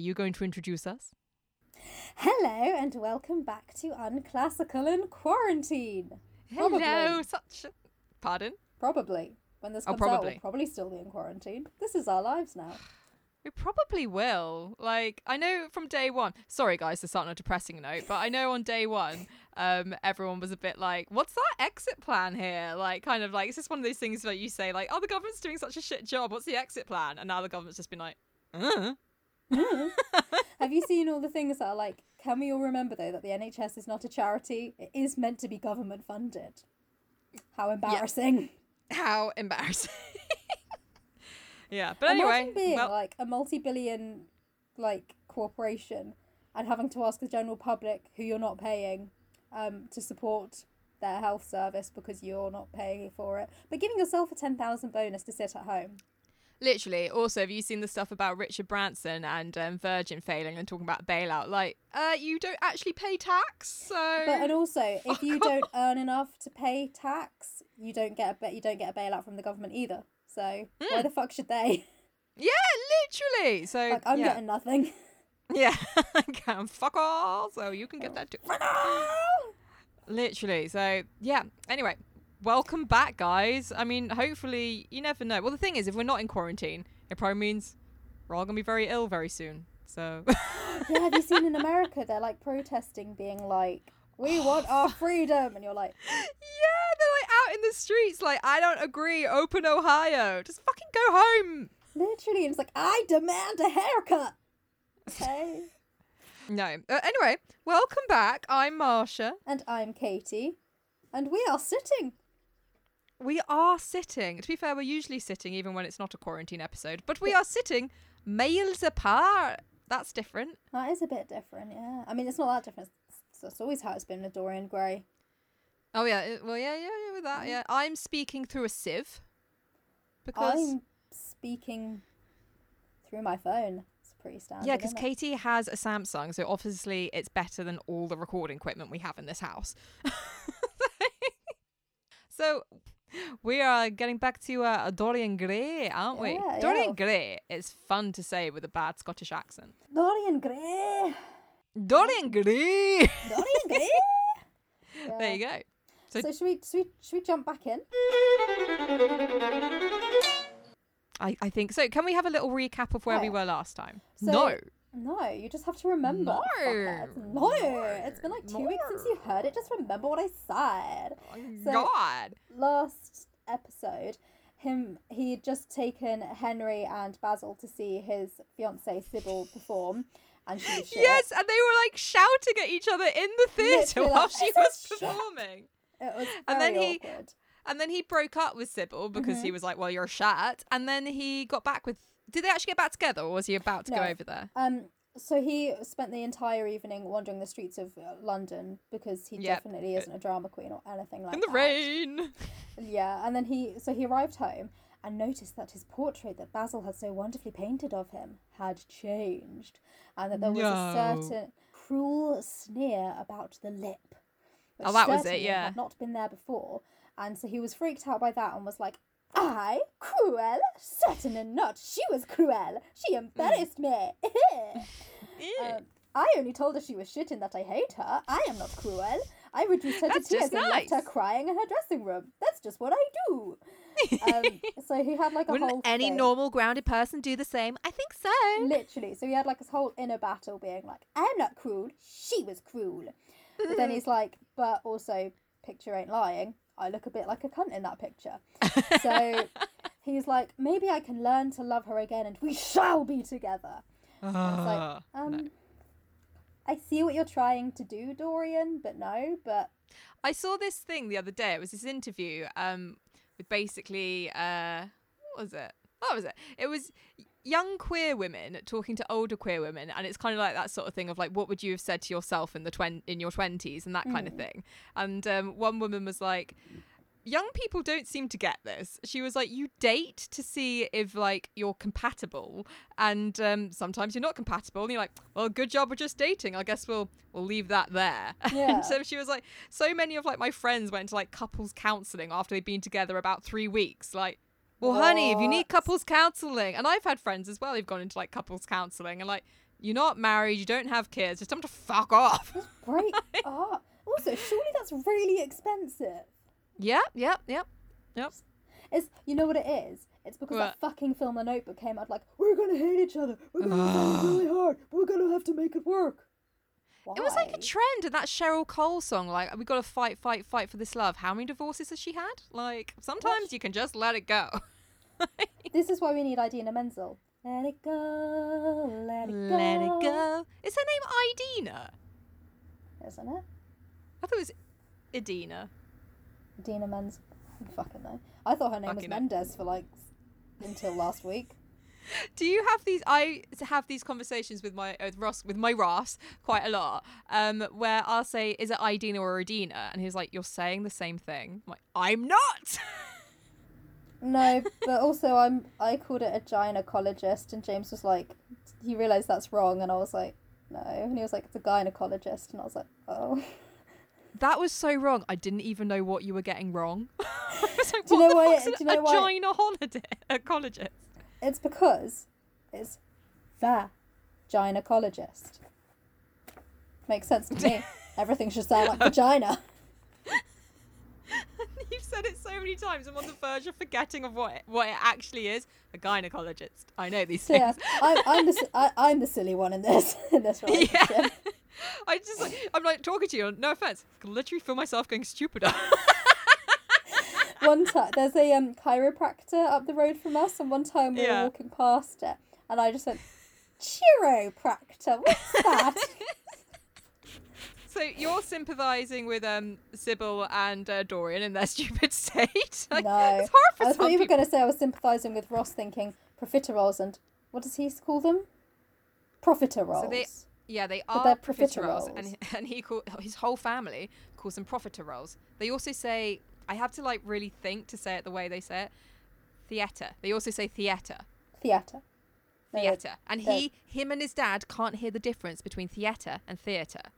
you going to introduce us? Hello and welcome back to Unclassical in Quarantine. Probably. Hello, such. Pardon? Probably. When this Oh, comes out, probably. we'll probably still be in quarantine. This is our lives now. We probably will. Like, I know from day one. Sorry, guys, to start on a depressing note, but I know on day one, um, everyone was a bit like, "What's that exit plan here?" Like, kind of like it's just one of those things that you say, like, "Oh, the government's doing such a shit job. What's the exit plan?" And now the government's just been like, uh. Have you seen all the things that are like, can we all remember though that the NHS is not a charity? It is meant to be government funded. How embarrassing. "How embarrassing." yeah, but Imagine anyway, being well, like a multi billion like corporation and having to ask the general public who you're not paying um, to support their health service because you're not paying for it, but giving yourself a 10,000 bonus to sit at home. Literally. Also, have you seen the stuff about Richard Branson and um, Virgin failing and talking about bailout? Like, uh, you don't actually pay tax, so. But and also, if you don't earn enough to pay tax, you don't get a you don't get a bailout from the government either. So why the fuck should they? yeah, literally. So Like I'm yeah, getting nothing. yeah, I can fuck all. So you can get that too. Literally. So yeah. Anyway, welcome back, guys. I mean, hopefully, you never know. Well, the thing is, if we're not in quarantine, it probably means we're all gonna be very ill very soon. So. yeah, have you seen in America they're like protesting, being like, "We want our freedom," and you're like, Yeah, they're like out in the streets, like, I don't agree, open Ohio. Just fucking go home. literally, and it's like, "I demand a haircut." Okay. No. Uh, anyway, welcome back. I'm Marsha. and I'm Katie, and we are sitting. We are sitting. To be fair, we're usually sitting even when it's not a quarantine episode, but we are sitting miles apart. That's different. That is a bit different, yeah. I mean, it's not that different. It's, it's always how it's been with Dorian Gray. Oh, yeah. it- Well, yeah, yeah, yeah, with that, yeah. I'm speaking through a sieve. Because. I'm speaking through my phone. It's pretty standard. Yeah, because? Katie has a Samsung, so obviously it's better than all the recording equipment we have in this house. so we are getting back to uh, Dorian Gray, aren't we? Yeah, Dorian yeah. Gray is fun to say with a bad Scottish accent. Dorian Gray. Dorian Gray. Dorian Gray. there you go. So- So, should we should we should we jump back in? I, I think so. Can we have a little recap of where we Yeah. were last time? So- no. No, you just have to remember. No. fuckheads. No. It's been like two weeks since you heard it. Just remember what I said. So- God. last episode, him he had just taken Henry and Basil to see his fiancee Sybil perform, and she was. Yes, and they were like shouting at each other in the theatre while like, she was performing. it was very and then he- And then he broke up with Sybil because Mm-hmm. he was like, "Well, you're a shat." And then he got back with. Did they actually get back together, or was he about to go over there? Um, so he spent the entire evening wandering the streets of uh, London because he Yep. definitely isn't a drama queen or anything like that. In the that. rain. Yeah, and then he so he arrived home and noticed that his portrait that Basil had so wonderfully painted of him had changed, and that there was No. a certain cruel sneer about the lip. which Oh, that was it, certainly yeah. Had not been there before, and so he was freaked out by that and was like, "I cruel? Certainly not. She was cruel. She embarrassed me." Um, I only told her she was shit and that I hate her. I am not cruel. I reduced her That's to tears just and left her crying in her dressing room. That's just what I do. Um, so he had like a Wouldn't whole any thing, normal grounded person do the same? I think so. literally. So he had like this whole inner battle, being like, "I'm not cruel. She was cruel." But then he's like, "But also, picture ain't lying. I look a bit like a cunt in that picture." So he's like, "Maybe I can learn to love her again, and we shall be together." It's like, Ah, um, no. I see what you're trying to do, Dorian, but no, but I saw this thing the other day. It was this interview um, with basically, uh, what was it? What was it? It was young queer women talking to older queer women, and it's kind of like that sort of thing of like, what would you have said to yourself in the twen- in your twenties and that kind of thing. And um, one woman was like. Young people don't seem to get this. She was like, you date to see if like you're compatible, and um, sometimes you're not compatible. And you're like, well, good job, we're just dating. I guess we'll we'll leave that there. Yeah. and so she was like, so many of like my friends went to like couples counseling after they'd been together about three weeks. Like, well, honey, if you need couples counseling, and I've had friends as well who've gone into like couples counseling, and like You're not married. You don't have kids. It's time to fuck off. Break up. Also, surely that's really expensive. yep, yep, yep, yep. It's you know what it is. It's because What? that fucking film The Notebook came out like we're gonna hate each other. We're gonna fight really hard. We're gonna have to make it work. It was like a trend in that Cheryl Cole song, like we got to fight, fight, fight for this love. How many divorces has she had? Like sometimes you can just let it go. This is why we need Idina Menzel. Let it go, let it go. let it go. Is her name Idina? Isn't it? I thought it was Idina. Idina Menzel. Fucking know. I thought her name was Fucking know. Mendes for like until last week. Do you have these? I have these conversations with my with Ross with my Ross quite a lot. Um, where I'll say, "Is it Idina or Idina?" And he's like, "You're saying the same thing." I'm like, "I'm not." No, but also I'm I called it a gynecologist and James was like he realised that's wrong and I was like, no. And he was like, it's a gynecologist and I was like, oh. That was so wrong. I didn't even know what you were getting wrong. I was like, Do you what know the why- fuck's do you know a why- gynecologist? It's because it's the gynecologist. Makes sense to me. Everything should sound like vagina. You've said it so many times. I'm on the verge of forgetting of what it, what it actually is. A gynecologist. I know these So things. yeah, I'm, I'm the I, I'm the silly one in this in this relationship. Yeah. I just like I'm like talking to you. No offense. I can literally feel myself going stupider. One time, there's a um, chiropractor up the road from us, and one time we Yeah. were walking past it, and I just went, "Chiropractor, what's that?" so you're sympathising with um Sybil and uh, Dorian in their stupid state. Like, no, it's hard for I thought you were going to say I was sympathising with Ross, thinking profiteroles and what does he call them? Profiteroles. So they yeah they are profiteroles, profiteroles. and and he call his whole family calls them profiteroles. They also say I have to like really think to say it the way they say it. Theatre. They also say theatre. theatre. No, Theatre. And they're- he him and his dad can't hear the difference between theatre and theatre.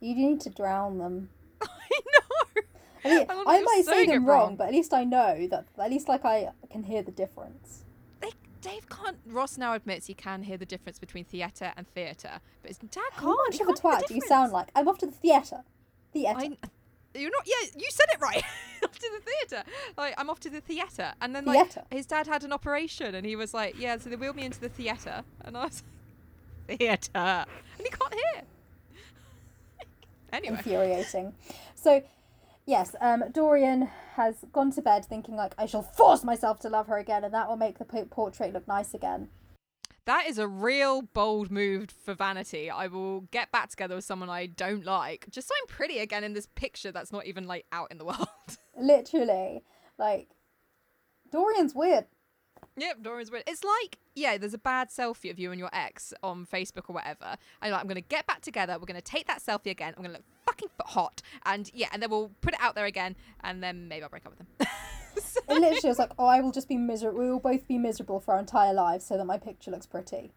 You need to drown them. I know. I, mean, I I might say them wrong, wrong. but at least I know that. At least like I can hear the difference. They, Dave can't. Ross now admits he can hear the difference between theatre and theatre, but his dad can't. How much of a can't hear the twat do you sound like? I'm off to the theatre. Theatre. You're not. Yeah, you said it right. off to the theatre. Like I'm off to the theatre, and then like Theatre. his dad had an operation, and he was like, "Yeah, so they wheeled me into the theatre," and I was like, "Theatre," and he can't hear. anyway, infuriating. So, yes, um, Dorian has gone to bed thinking like I shall force myself to love her again, and that will make the portrait look nice again. That is a real bold move for vanity. I will get back together with someone I don't like, just so I'm pretty again in this picture that's not even like out in the world. Literally, like Dorian's weird. Yep, Dorian's weird. It's like, yeah, there's a bad selfie of you and your ex on Facebook or whatever. And you're like, I'm going to get back together. We're going to take that selfie again. I'm going to look fucking hot. And yeah, and then we'll put it out there again. And then maybe I'll break up with them. It literally was like, oh, I will just be miserable. We will both be miserable for our entire lives, so that my picture looks pretty.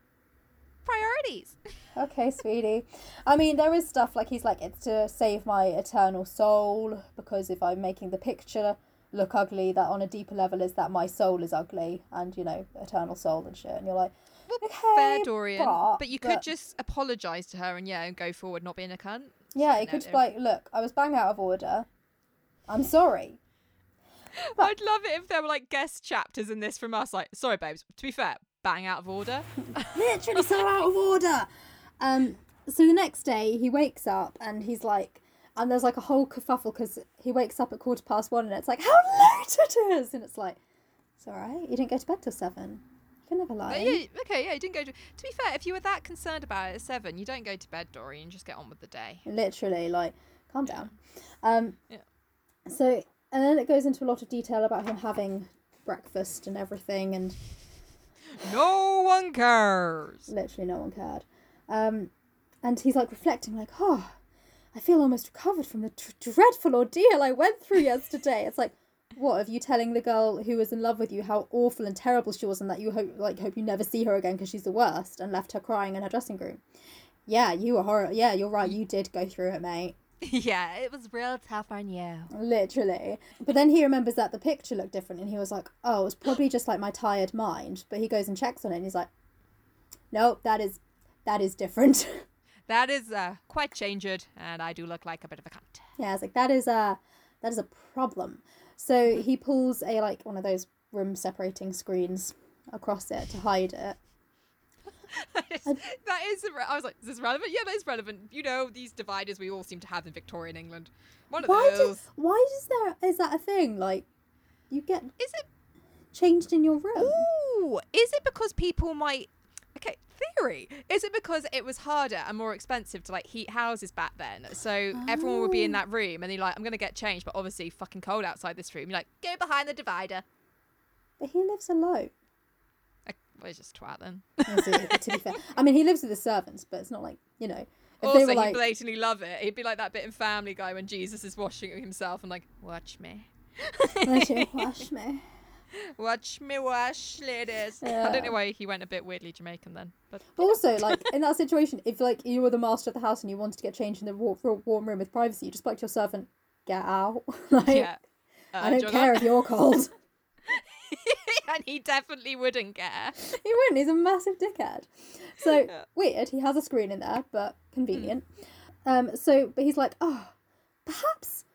priorities. Okay, sweetie. I mean, there is stuff like he's like, it's to save my eternal soul because if I'm making the picture look ugly, that on a deeper level is that my soul is ugly and you know, eternal soul and shit. And you're like, okay, Fair, Dorian. but- But, you could just apologise to her and yeah, and go forward not being a cunt. yeah, it No, could just be like, look, I was bang out of order. I'm sorry. I'd love it if there were like guest chapters in this from us. Like, sorry, babes. To be fair, bang out of order. literally so out of order. Um, so the next day he wakes up and he's like, and there's like a whole kerfuffle because he wakes up at quarter past one and it's like, how late it is, and it's like, it's all right. You didn't go to bed till seven. You can never lie. yeah, okay, yeah, you didn't go to. To be fair, if you were that concerned about it at seven, you don't go to bed, Dorian. Just get on with the day. Literally, like, calm down. Um, Yeah. So and then it goes into a lot of detail about him having breakfast and everything, and No one cares. literally no one cared. Um, and he's like reflecting, like, oh, I feel almost recovered from the tr- dreadful ordeal I went through yesterday. It's like, what of you telling the girl who was in love with you how awful and terrible she was, and that you hope like hope you never see her again because she's the worst, and left her crying in her dressing room. Yeah, you were horrible Yeah, you're right. You did go through it, mate. yeah, it was real tough on you. Literally. But then he remembers that the picture looked different and he was like, oh, it was probably just like my tired mind. But he goes and checks on it and he's like, nope, that is that is different. That is uh, quite changed, and I do look like a bit of a cunt. yeah, it's like that is a that is a problem. So he pulls a like one of those room separating screens across it to hide it. That is, that is I was like, is this relevant? Yeah, that is relevant. You know, these dividers we all seem to have in Victorian England. One of Why those. does why does there is that a thing? Like you get Is it? changed in your room. Ooh, is it because people might? Okay, theory. Is it because it was harder and more expensive to like heat houses back then? So everyone would be in Oh. that room, and you're like, I'm gonna get changed, but obviously fucking cold outside this room. You're like, go behind the divider. But he lives alone. It's just twat then. To be fair, I mean he lives with the servants, but it's not like you know. If also, they were he'd like, blatantly love it. He'd be like that bit in Family Guy when Jesus is washing himself and like, watch me. "Won't you wash me?" Watch me wash, ladies. I don't know why he went a bit weirdly Jamaican then, but But also, like in that situation, if like you were the master of the house and you wanted to get changed in the wa- wa- warm room with privacy, you just like to your servant, "Get out!" like yeah. Uh, I do don't you care if you're cold. And he definitely wouldn't care. he wouldn't. He's a massive dickhead. So Yeah. weird. He has a screen in there, but convenient. Um. So, but he's like, oh, perhaps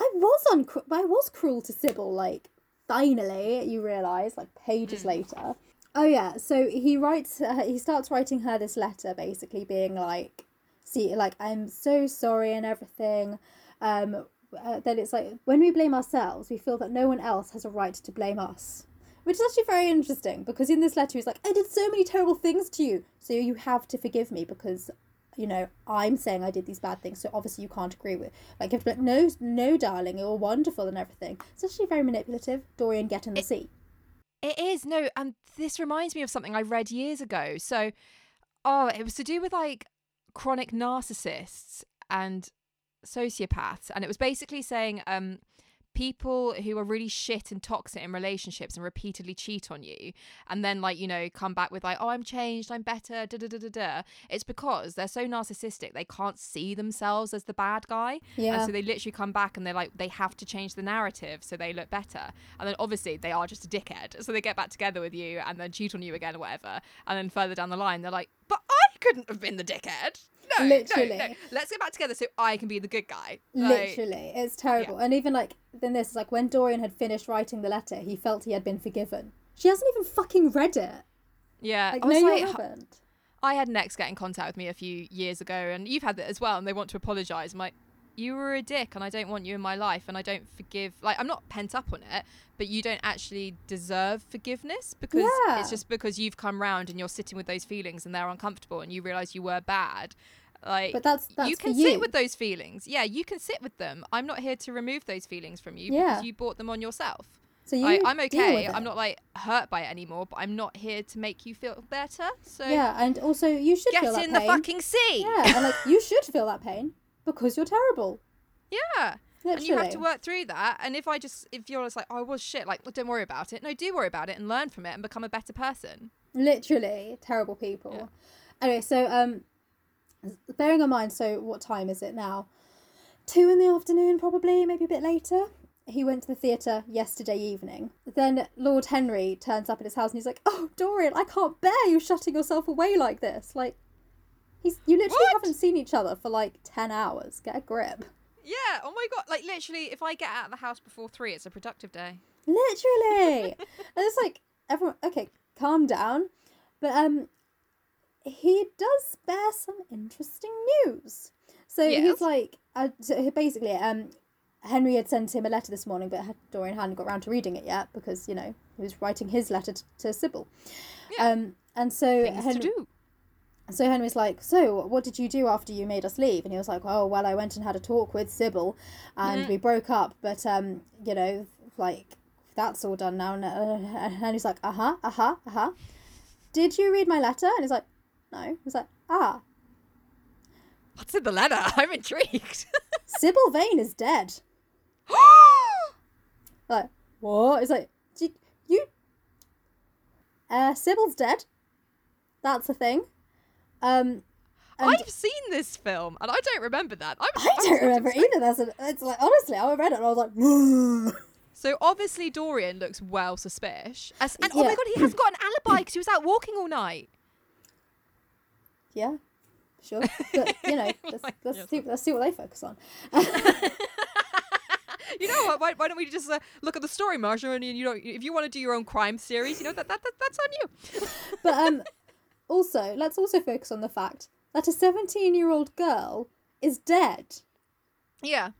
I was on. I was cruel to Sybil. Like, finally, you realise, like pages later. Oh yeah. So he writes. Uh, he starts writing her this letter, basically being like, see, like I'm so sorry and everything. Um. Uh, then it's like when we blame ourselves, we feel that no one else has a right to blame us. Which is actually very interesting because in this letter he's like, I did so many terrible things to you, so you have to forgive me because, you know, I'm saying I did these bad things, so obviously you can't agree with. Like, you have to be like, no, no, darling, you're wonderful and everything. It's actually very manipulative. Dorian, get in the seat. It is no, and this reminds me of something I read years ago. So, oh, it was to do with like chronic narcissists and sociopaths, and it was basically saying um people who are really shit and toxic in relationships and repeatedly cheat on you and then like you know come back with like oh i'm changed i'm better da da da da da it's because they're so narcissistic they can't see themselves as the bad guy Yeah. and so they literally come back and they're like, they have to change the narrative so they look better. And then obviously they are just a dickhead. So they get back together with you and then cheat on you again or whatever. And then further down the line, they're like, but couldn't have been the dickhead. No, Literally. no, no. Let's get back together so I can be the good guy. Like, Literally, it's terrible. And even like, then this is like when Dorian had finished writing the letter, he felt he had been forgiven. She hasn't even fucking read it. Yeah. Like, I no, like, you haven't. I had Next get in contact with me a few years ago, and you've had that as well, and they want to apologise. I'm like, you were a dick, and I don't want you in my life, and I don't forgive. Like, I'm not pent up on it, but you don't actually deserve forgiveness because Yeah. it's just because you've come round and you're sitting with those feelings, and they're uncomfortable, and you realise you were bad. Like, But that's that's you can you. sit with those feelings. Yeah, you can sit with them. I'm not here to remove those feelings from you Yeah. because you brought them on yourself. so you I, I'm okay. I'm not like hurt by it anymore, but I'm not here to make you feel better. So Yeah, and also you should get feel that in the fucking sea. Yeah, and like you should feel that pain because you're terrible. Yeah. Literally. And you have to work through that. And if I just, if you're just like, oh, I was shit, like, well, don't worry about it. No, do worry about it and learn from it and become a better person. Literally terrible people. Anyway, so um, bearing in mind, so what time is it now? Two in the afternoon, probably, maybe a bit later. He went to the theatre yesterday evening. Then Lord Henry turns up at his house and he's like, "Oh, Dorian, I can't bear you shutting yourself away like this. Like, he's you literally What? haven't seen each other for like ten hours. Get a grip." Yeah. Oh my God. Like, literally, if I get out of the house before three, it's a productive day. Literally. and it's like everyone okay, calm down. But um he does bear some interesting news. So Yes. he's like uh, so basically um Henry had sent him a letter this morning, but Dorian hadn't got around to reading it yet because you know he was writing his letter to, to Sybil. Yeah. Um, and so Things Henry, so Henry's like, so what did you do after you made us leave? And he was like, oh well, I went and had a talk with Sybil, and we broke up. But um, you know, like that's all done now. And uh, Henry's like, uh huh, uh huh, uh huh. Did you read my letter? And he's like, no. He's like, ah, What's in the letter? I'm intrigued. Sybil Vane is dead. Like, what? It's like, did you? Uh, Sybil's dead. That's a thing. Um, I've seen this film and I don't remember that. I'm, I don't so remember either. That's a, it's like honestly, I read it and I was like, So obviously Dorian looks well suspicious. And oh my god, he has got an alibi because he was out walking all night. yeah, sure. But you know, let's, let's see let's see what they focus on. You know what? Why, why don't we just uh, look at the story, Marsha? And you know, if you want to do your own crime series, you know that, that, that that's on you. But um, also let's also focus on the fact that a seventeen-year-old girl is dead. Yeah.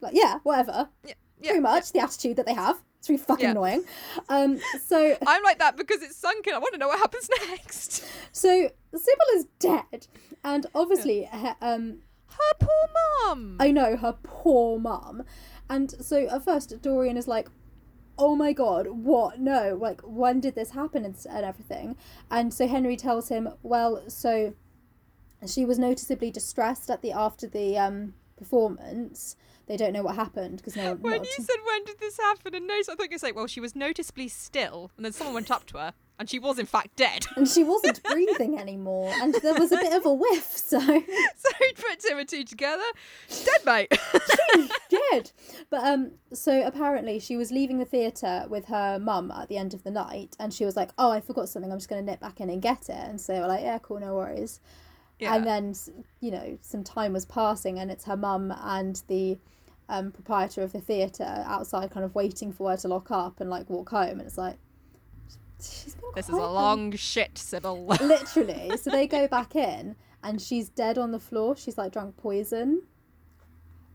Like, yeah, whatever. Yeah. Pretty much the attitude that they have. It's really fucking Yeah. annoying. Um, so I'm like that because it's sunken. I want to know what happens next. so Sybil is dead, and obviously, he- um, Her poor mum. I know her poor mum. And so at first, Dorian is like, oh my god, what? No, like, when did this happen and, and everything? And so Henry tells him, well, so she was noticeably distressed at the after the um, performance. They don't know what happened because no when you said when did this happen, and no, I thought you were like, well, she was noticeably still, and then someone went up to her, and she was in fact dead. and she wasn't breathing anymore, and there was a bit of a whiff, so so he put two and two together. She's dead, mate. dead. But um, so apparently she was leaving the theatre with her mum at the end of the night, and she was like, "Oh, I forgot something. I'm just going to nip back in and get it." And so they were like, "Yeah, cool, no worries." yeah. And then you know some time was passing, and it's her mum and the um, proprietor of the theatre outside, kind of waiting for her to lock up and like walk home, and it's like. She's been this is a um, long shit, Sybil. literally. So they go back in, and she's dead on the floor. She's like drunk poison.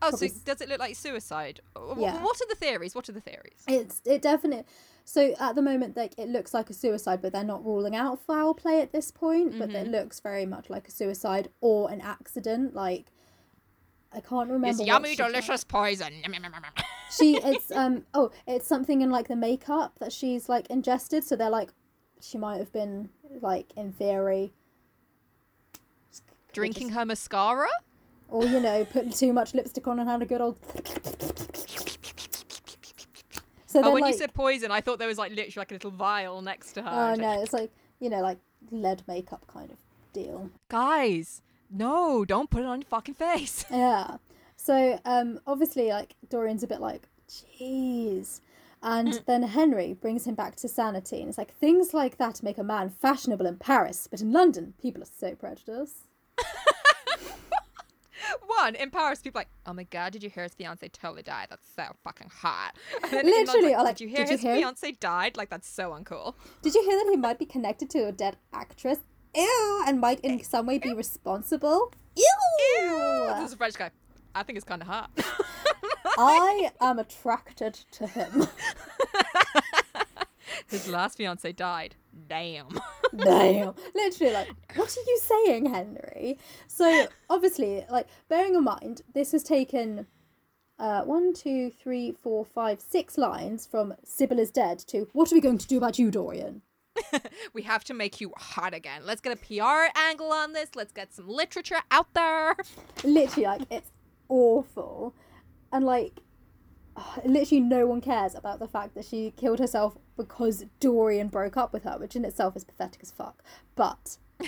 oh, so probably s- does it look like suicide? Yeah. What are the theories? What are the theories? It's it definitely. So at the moment, like it looks like a suicide, but they're not ruling out foul play at this point. But it mm-hmm. looks very much like a suicide or an accident. Like I can't remember. It's yummy, delicious poison. She it's um oh it's something in like the makeup that she's like ingested. So they're like she might have been like in theory Drinking her mascara? or you know putting too much lipstick on and had a good old. So Oh, when like, you said poison, I thought there was like literally like a little vial next to her. oh no, it's like you know like lead makeup kind of deal. Guys, no, don't put it on your fucking face. Yeah. So um obviously like Dorian's a bit like, jeez. And Mm. then Henry brings him back to sanity and it's like things like that make a man fashionable in Paris, but in London people are so prejudiced. One, in Paris, people are like, oh my god, did you hear his fiance totally died? That's so fucking hot. And then in London, Literally, like, like, did you hear did you his hear- fiance died? Like, that's so uncool. Did you hear that he might be connected to a dead actress? Ew and might in some way be responsible? Ew. Ew, This is a French guy. I think it's kind of hot. I am attracted to him. his last fiance died. Damn. Damn. Literally, like, what are you saying, Henry? So, obviously, like, bearing in mind, this has taken uh, one, two, three, four, five, six lines from Sybil is dead to what are we going to do about you, Dorian? we have to make you hot again. Let's get a PR angle on this. Let's get some literature out there. Literally, like, it's awful. And, like, literally no one cares about the fact that she killed herself because Dorian broke up with her, which in itself is pathetic as fuck. But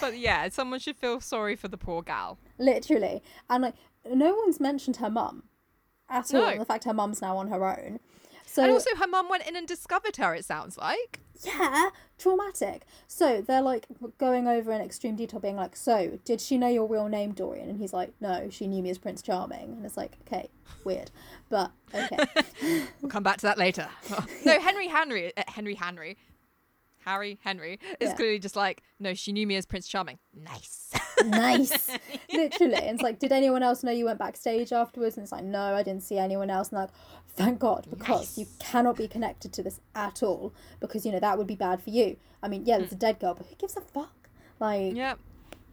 But yeah, someone should feel sorry for the poor gal. literally and like no one's mentioned her mum at all No. the fact her mum's now on her own so and also, her mum went in and discovered her, it sounds like. yeah traumatic so they're like going over in extreme detail being like so did she know your real name dorian and he's like no she knew me as prince charming and it's like okay weird but okay We'll come back to that later. no, Henry Henry, uh, Henry Henry, Harry Henry is Yeah. clearly just like, no, she knew me as Prince Charming. Nice. nice literally and it's like did anyone else know you went backstage afterwards and it's like no i didn't see anyone else and like thank god because you cannot be connected to this at all because you know that would be bad for you i mean yeah there's a mm. dead girl but who gives a fuck like yeah.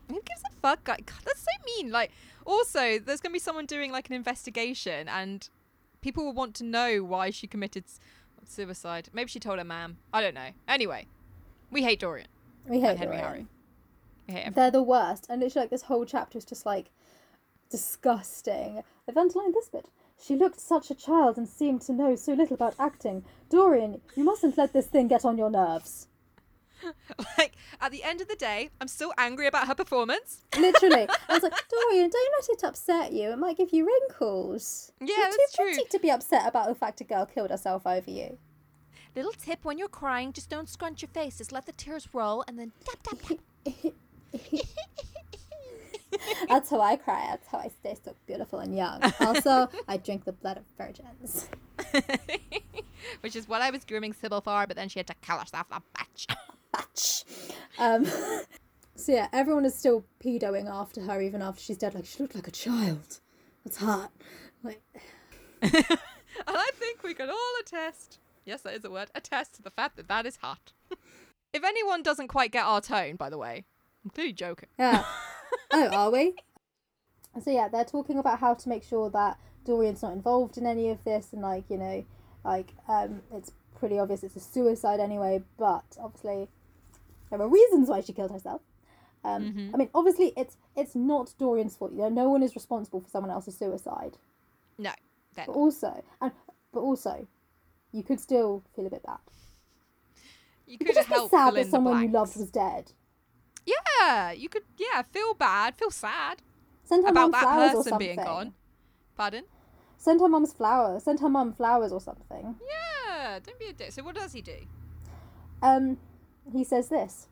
Who gives a fuck? God, that's so mean. Like, also, there's gonna be someone doing like an investigation, and people will want to know why she committed suicide. Maybe she told her ma'am. I don't know. Anyway, we hate Dorian we hate Henry Dorian. Harry. We hate they're the worst and literally like this whole chapter is just like disgusting i've underlined this bit she looked such a child and seemed to know so little about acting dorian you mustn't let this thing get on your nerves like at the end of the day, I'm still angry about her performance. Literally. I was like, Dorian, don't let it upset you. It might give you wrinkles. Yeah, You're that's too true. pretty to be upset about the fact a girl killed herself over you. Little tip when you're crying, just don't scrunch your face. Just let the tears roll and then tap tap tap. That's how I cry. That's how I stay so beautiful and young. Also, I drink the blood of virgins. Which is what I was grooming Sybil for, but then she had to kill herself, that bitch. Batch. Um, so yeah, everyone is still pedoing after her even after she's dead. Like she looked like a child. That's hot. Like and I think we can all attest, yes, that is a word, attest to the fact that that is hot. if anyone doesn't quite get our tone, by the way, I'm clearly joking. yeah. oh, are we? So yeah, they're talking about how to make sure that Dorian's not involved in any of this, and like you know, like um, it's pretty obvious it's a suicide anyway. But obviously, there are reasons why she killed herself. Um, I mean, obviously, it's it's not Dorian's fault. You know, no one is responsible for someone else's suicide. No. But also, and but also, you could still feel a bit bad. You You could could just be sad that someone you loved was dead. Yeah, you could, yeah, feel bad, feel sad Send her about mum that flowers or person something. being gone. Pardon? Send her mum's flowers. Send her mum flowers or something. Yeah, don't be a dick. So what does he do? Um, he says this.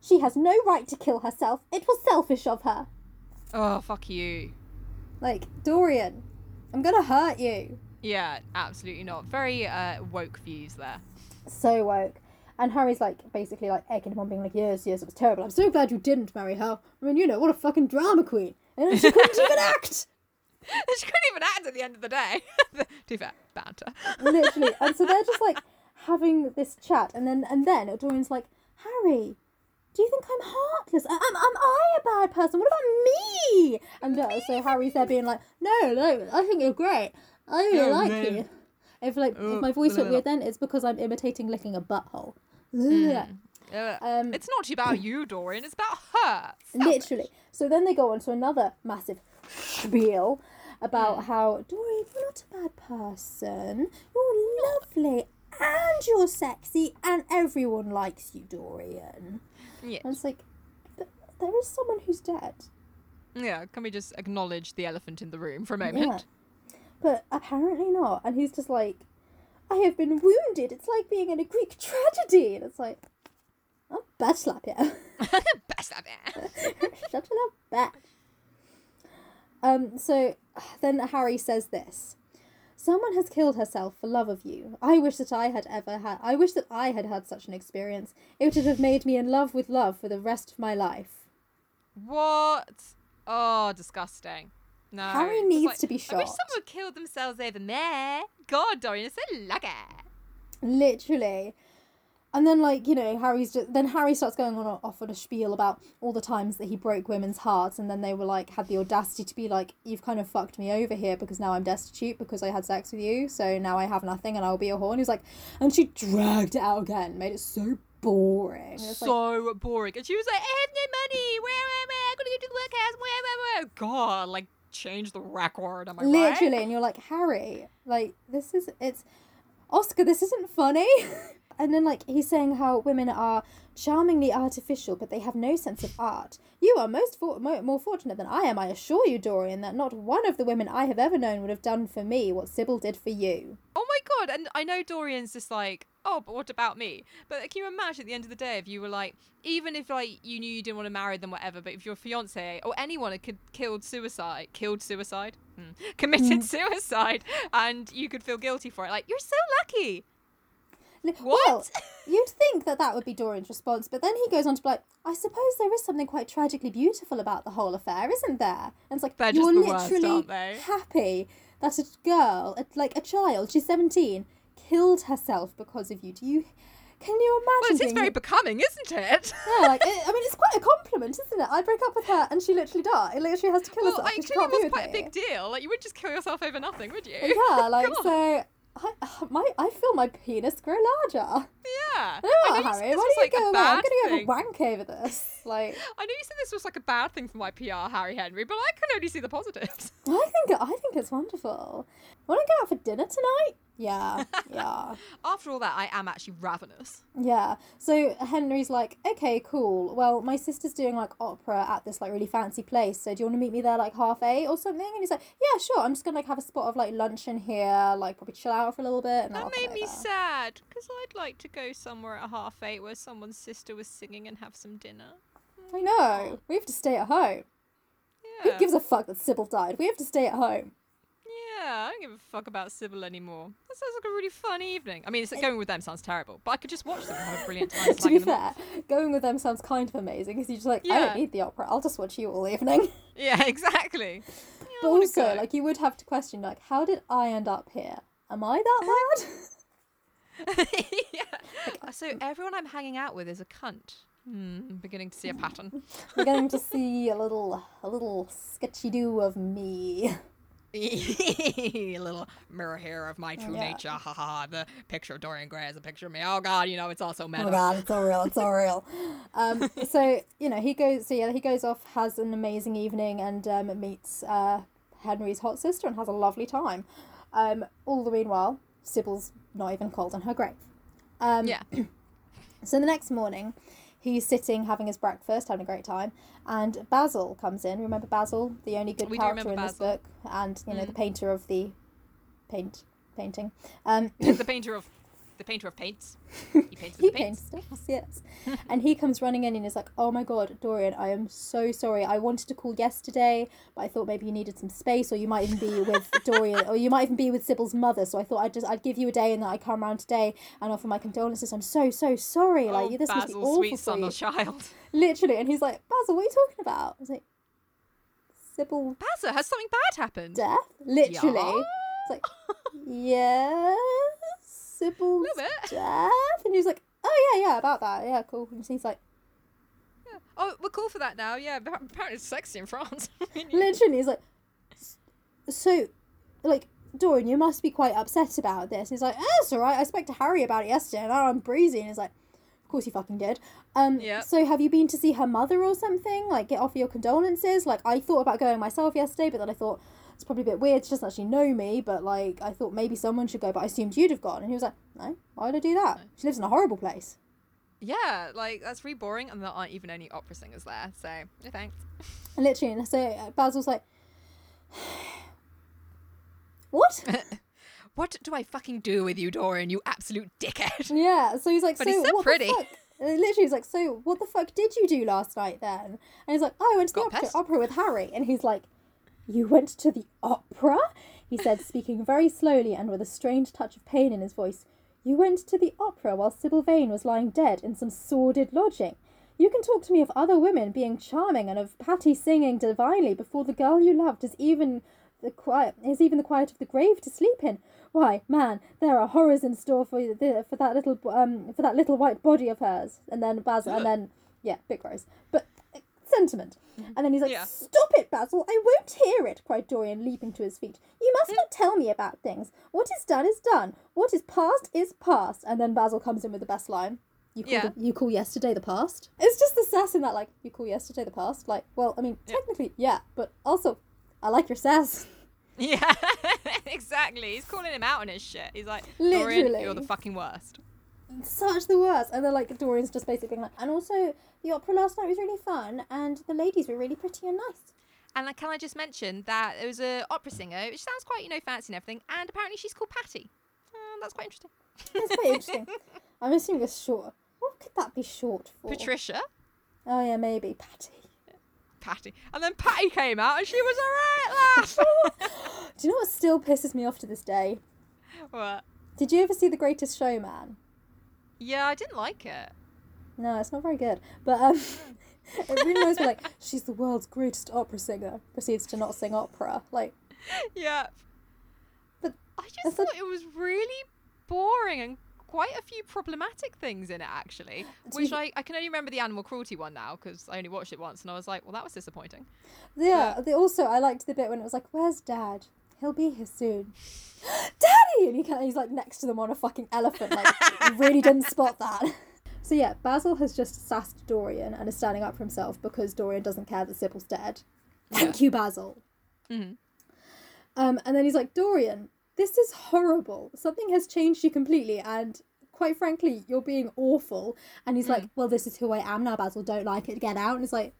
She has no right to kill herself. It was selfish of her. Oh, fuck you. Like, Dorian, I'm gonna hurt you. Yeah, absolutely not. Very uh, woke views there. So woke. And Harry's like, basically like egging him on, being like, yes, yes, it was terrible. I'm so glad you didn't marry her. I mean, you know, what a fucking drama queen. And she couldn't even act. she couldn't even act at the end of the day. to be fair, banter. Literally. And so they're just like having this chat. And then, and then Dorian's like, Harry, do you think I'm heartless? Am, am, am I a bad person? What about me? And uh, so Harry's there being like, no, no, I think you're great. I really Oh, like no. you. If like Oh, if my voice blah, went weird, then it's because I'm imitating licking a butthole. Uh, Um, it's not about you, Dorian. It's about her. Literally. So then they go on to another massive spiel about how Dorian, you're not a bad person. You're lovely and you're sexy and everyone likes you, Dorian. Yeah. And it's like, but there is someone who's dead. yeah. Can we just acknowledge the elephant in the room for a Yeah. But apparently not. And he's just like, I have been wounded. It's like being in a Greek tragedy. And it's like, I'll bat slap you. Best slap it. Shut little bat. Um, so then Harry says this. Someone has killed herself for love of you. I wish that I had ever had. I wish that I had had such an experience. It would have made me in love with love for the rest of my life. What? Oh, disgusting. No. Harry needs like, to be shot. I wish someone killed themselves over me. God, Dorian, it's so lucky. Literally. And then, like you know, Harry's just then Harry starts going on off on a spiel about all the times that he broke women's hearts, and then they were like had the audacity to be like, "You've kind of fucked me over here because now I'm destitute because I had sex with you, so now I have nothing and I'll be a whore." And he was like, and she dragged it out again, made it so boring. Like, So boring. And she was like, I have no money. Where, where, where? I'm going to go to the workhouse. Where, where, oh, where? God, like, change the record. Am I right? literally, and you're like, Harry, like this is it's Oscar, this isn't funny. and then like he's saying how women are charmingly artificial, but they have no sense of art. You are most for- mo- more fortunate than I am, I assure you, Dorian, that not one of the women I have ever known would have done for me what Sybil did for you. Oh my god! And I know Dorian's just like, oh, but what about me? But can you imagine at the end of the day if you were like, even if like you knew you didn't want to marry them, whatever, but if your fiance or anyone had killed suicide, killed suicide, Hmm. committed suicide, and you could feel guilty for it, like you're so lucky. What? Well, you'd think that that would be Dorian's response, but then he goes on to be like, I suppose there is something quite tragically beautiful about the whole affair, isn't there? And it's like, They're you're worst, literally they? happy that a girl, like a child, she's 17, killed herself because of you. Do you, can you Well, imagine? it is being- very becoming, isn't it? yeah, like, it, I mean, it's quite a compliment, isn't it? I break up with her and she literally dies. Like, she has to kill well, herself like, she can't was quite a big deal. Like, you would just kill yourself over nothing, would you? Yeah, like, so, I, my, I feel my penis grow larger. Yeah. Oh, I know you said Harry, why do you like, go away? I'm gonna go have a thing. wank over this. Like, I know you said this was like a bad thing for my PR, Harry Henry, but I can only see the positives. I think I think it's wonderful. Want to go out for dinner tonight? Yeah, yeah, After all that, I am actually ravenous. yeah. So Henry's like, okay, cool. Well, my sister's doing like opera at this like really fancy place. So do you want to meet me there like half eight or something? And he's like, yeah, sure. I'm just gonna like have a spot of like lunch in here, like probably chill out for a little bit. And That made me over." sad because I'd like to go somewhere at half eight where someone's sister was singing and have some dinner. I know. We have to stay at home. Yeah. Who gives a fuck that Sybil died? We have to stay at home. Yeah, I don't give a fuck about Sybil anymore. That sounds like a really fun evening. I mean, it's, going with them sounds terrible, but I could just watch them and have a brilliant time. to be them off. fair, going with them sounds kind of amazing because you're just like, I don't need the opera. I'll just watch you all evening. Yeah, exactly. Yeah, but also, go. like, you would have to question, like, how did I end up here? Am I that bad? yeah. So everyone I'm hanging out with is a cunt. Hmm, I'm beginning to see a pattern. We're getting to see a little, a little sketchy do of me. a little mirror here of my true Yeah. nature. Ha ha ha. The picture of Dorian Gray is a picture of me. Oh god, you know it's also meta. Oh god, it's all real. It's all real. Um, so you know he goes. So yeah, he goes off, has an amazing evening, and um, meets uh, Henry's hot sister, and has a lovely time. Um, all the meanwhile, Sybil's not even cold in her grave. Um, Yeah. So the next morning, he's sitting having his breakfast, having a great time, and Basil comes in. Remember Basil, the only good We character in remember this book, and you know the Mm. painter of the paint painting. Um, the painter of the painter of paints. He paints he paints. stuff, yes. and he comes running in and is like, "Oh my god, Dorian, I am so sorry. I wanted to call yesterday, but I thought maybe you needed some space, or you might even be with Dorian, or you might even be with Sybil's mother. So I thought I'd just I'd give you a day and that I'd come around today and offer my condolences. I'm so so sorry. Oh, like this must be awful sweet for son of child. Literally, and he's like, Basil, what are you talking about? I was like, Sybil Basil, has something bad happened? death? Literally. Yeah? It's like, yes, Sybil's Little bit. death, and he's like, oh yeah, yeah, about that, yeah, cool. And he's like. Yeah. Oh, we're cool for that now. Yeah, apparently it's sexy in France. literally he's like so like Dorian, you must be quite upset about this. He's like, oh, it's alright. I spoke to Harry about it yesterday, and I'm breezy. And he's like, of course you fucking did. Um, Yep. so have you been to see her mother or something? Like, get off your condolences. Like, I thought about going myself yesterday, but then I thought it's probably a bit weird. She doesn't actually know me, but like, I thought maybe someone should go, but I assumed you'd have gone. And he was like, no, why would I do that? She lives in a horrible place. yeah, like that's really boring, and there aren't even any opera singers there. So no thanks. Literally, and so uh, Basil's like, what? What do I fucking do with you, Dorian? You absolute dickhead. Yeah, so he's like, But so he's so what pretty." the fuck? Literally, he's like, so what the fuck did you do last night then? And he's like, oh, I went to the opera, opera with Harry. And he's like, you went to the opera? He said, speaking very slowly and with a strange touch of pain in his voice. You went to the opera while Sybil Vane was lying dead in some sordid lodging. You can talk to me of other women being charming and of Patty singing divinely before the girl you loved is even the quiet is even the quiet of the grave to sleep in. Why, man, there are horrors in store for you the, for that little um for that little white body of hers. And then Basil, and then yeah, bit gross, but sentiment. Mm-hmm. And then he's like, Yeah. "Stop it, Basil! I won't hear it!" cried Dorian, leaping to his feet. "You must mm. not tell me about things. What is done is done. What is past is past." And then Basil comes in with the best line. You call, Yeah. the, you call yesterday the past? It's just the sass in that, like, you call yesterday the past? Like, well, I mean, technically, yeah, but also, I like your sass. Yeah, exactly. He's calling him out on his shit. He's like, Dorian, you're the fucking worst. Such the worst. And then, like, Dorian's just basically being like, and also, the opera last night was really fun, and the ladies were really pretty and nice. And like, can I just mention that there was a opera singer, which sounds quite, you know, fancy and everything, and apparently she's called Patty. Uh, that's quite interesting. That's quite interesting. I'm assuming it's short. What could that be short for? Patricia, Oh, yeah, maybe. Patty. Patty, and then Patty came out, and she was alright right laugh. Do you know what still pisses me off to this day? what? Did you ever see The Greatest Showman? Yeah, I didn't like it. No, it's not very good. But um, it reminds me like she's the world's greatest opera singer. Proceeds to not sing opera. Like Yeah. But I just thought- it was really boring and quite a few problematic things in it actually which I, I can only remember the animal cruelty one now because i only watched it once and i was like well that was disappointing yeah. The, also, I liked the bit when it was like, "Where's Dad? He'll be here soon." Daddy, and he kind of he's like next to them on a fucking elephant. Like you really didn't spot that. So yeah, Basil has just sassed Dorian and is standing up for himself because Dorian doesn't care that Sybil's dead. Thank you, Basil. Mhm. Um, and then he's like, Dorian, this is horrible. Something has changed you completely, and quite frankly, you're being awful. And he's like, Well, this is who I am now, Basil. Don't like it. Get out. And it's like,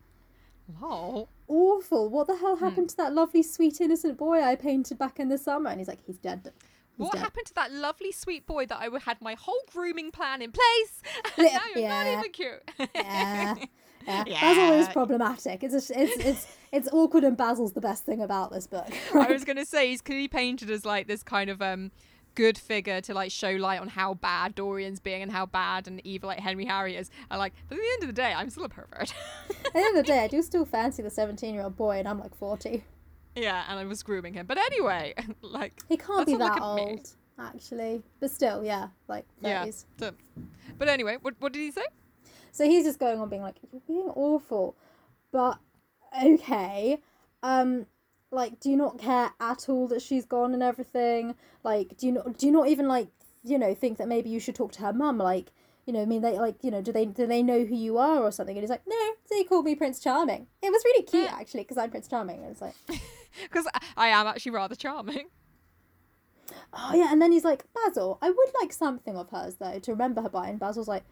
lol Awful. What the hell happened to that lovely, sweet, innocent boy I painted back in the summer? And he's like, He's dead. what dead. happened to that lovely sweet boy that I had my whole grooming plan in place? And Yeah, now you're not yeah. even cute. Yeah. Yeah. Basil is problematic. It's, a, it's it's it's awkward, and Basil's the best thing about this book. I was gonna say he's clearly painted as like this kind of um good figure to like show light on how bad Dorian's being and how bad and evil like Henry Harry is. I like, but at the end of the day, I'm still a pervert. At the end of the day, I do still fancy the seventeen-year-old boy, and I'm like forty. yeah, and I was grooming him. But anyway, like He can't be that at me. old, actually. But still, yeah, like yeah. So, but anyway, what what did he say? So he's just going on being like, "You're being awful," but okay. Um, like, do you not care at all that she's gone and everything? Like, do you not do you not even like you know think that maybe you should talk to her mum? Like, you know, I mean, they like you know, do they do they know who you are or something? And he's like, no, they called me Prince Charming. It was really cute Yeah. actually because I'm Prince Charming. And it's like, Because I, I am actually rather charming. oh yeah, and then he's like, Basil, I would like something of hers though to remember her by. And Basil's like.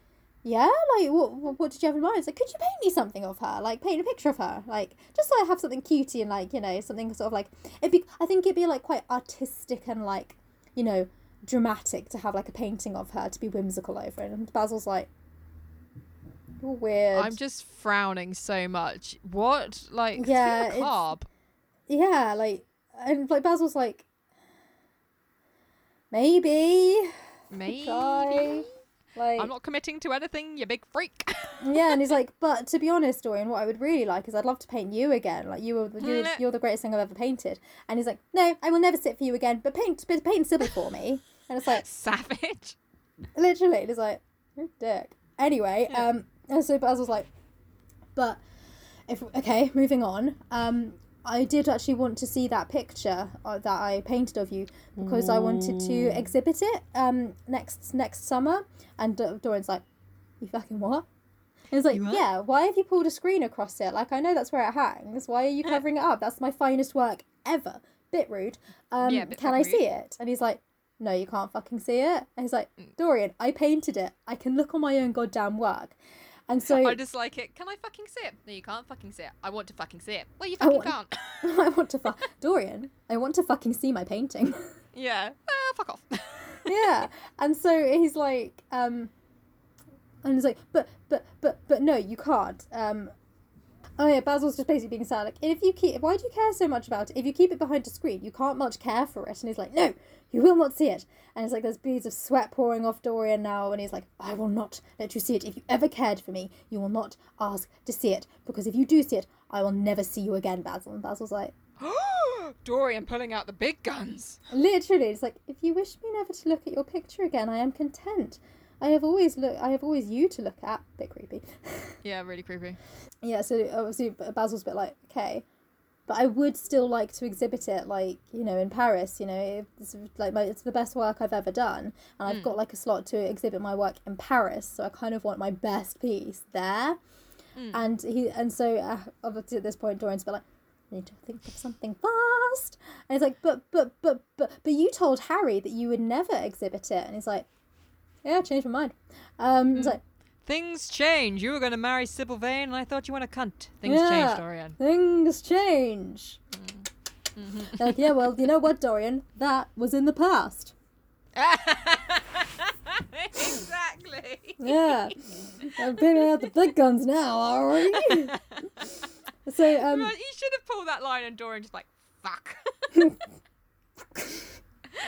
Yeah, like what, what? Did you have in mind? It's like, could you paint me something of her? Like, paint a picture of her, like just so I have something cutie and like you know something sort of like it'd be. I think it'd be like quite artistic and like you know dramatic to have like a painting of her to be whimsical over it. And Basil's like, you're weird. I'm just frowning so much. What? Like, Yeah, carb. yeah, like and like Basil's like, maybe Maybe. try. Like I'm not committing to anything, you big freak. yeah, and he's like, but to be honest, Dorian, what I would really like is I'd love to paint you again. Like you were, the, you're, you're the greatest thing I've ever painted. And he's like, no, I will never sit for you again. But paint, but paint Sybil for me. And it's like, Savage. literally, it's like, you're dick. Anyway, Yeah. um, and so Basil's like, but if okay, moving on. Um, I did actually want to see that picture uh, that I painted of you because I wanted to exhibit it um next next summer. And D- Dorian's like, you fucking what? And it's like, yeah, why have you pulled a screen across it? Like, I know that's where it hangs. Why are you covering it up? That's my finest work ever. Bit rude. Um, Yeah, bit can I rude. see it? And he's like, no, you can't fucking see it. And he's like, Mm. Dorian, I painted it. I can look on my own goddamn work. And so I just like it. Can I fucking see it? No, you can't fucking see it. I want to fucking see it. Well, you I fucking want- can't. I want to fuck Dorian, I want to fucking see my painting. yeah. Ah, fuck off. yeah. And so he's like, um, and he's like, but, but, but, but no, you can't. Um, oh yeah, Basil's just basically being sad. Like, if you keep, why do you care so much about it? If you keep it behind a screen, you can't much care for it. And he's like, no, you will not see it. And it's like there's beads of sweat pouring off Dorian now, and he's like, I will not let you see it. If you ever cared for me, you will not ask to see it because if you do see it, I will never see you again, Basil. And Basil's like, Dorian pulling out the big guns. Literally, it's like if you wish me never to look at your picture again, I am content. I have always look. I have always you to look at. Bit creepy. Yeah, really creepy. yeah. So obviously Basil's a bit like okay, but I would still like to exhibit it, like you know, in Paris. You know, it's like my, it's the best work I've ever done, and I've got like a slot to exhibit my work in Paris. So I kind of want my best piece there. And he and so uh, obviously at this point Dorian's been like. I need to think of something fast. And he's like, but, but, but, but, but you told Harry that you would never exhibit it. And he's like, yeah, I changed my mind. Um, he's like, Things change. You were going to marry Sybil Vane, and I thought you were a cunt. Things Yeah. change, Dorian. things change. Mm-hmm. like, yeah, well, you know what, Dorian? That was in the past. exactly. Yeah. I'm bringing out the big guns now, are we? so, um, you should have pulled that line, and Dorian just like, fuck.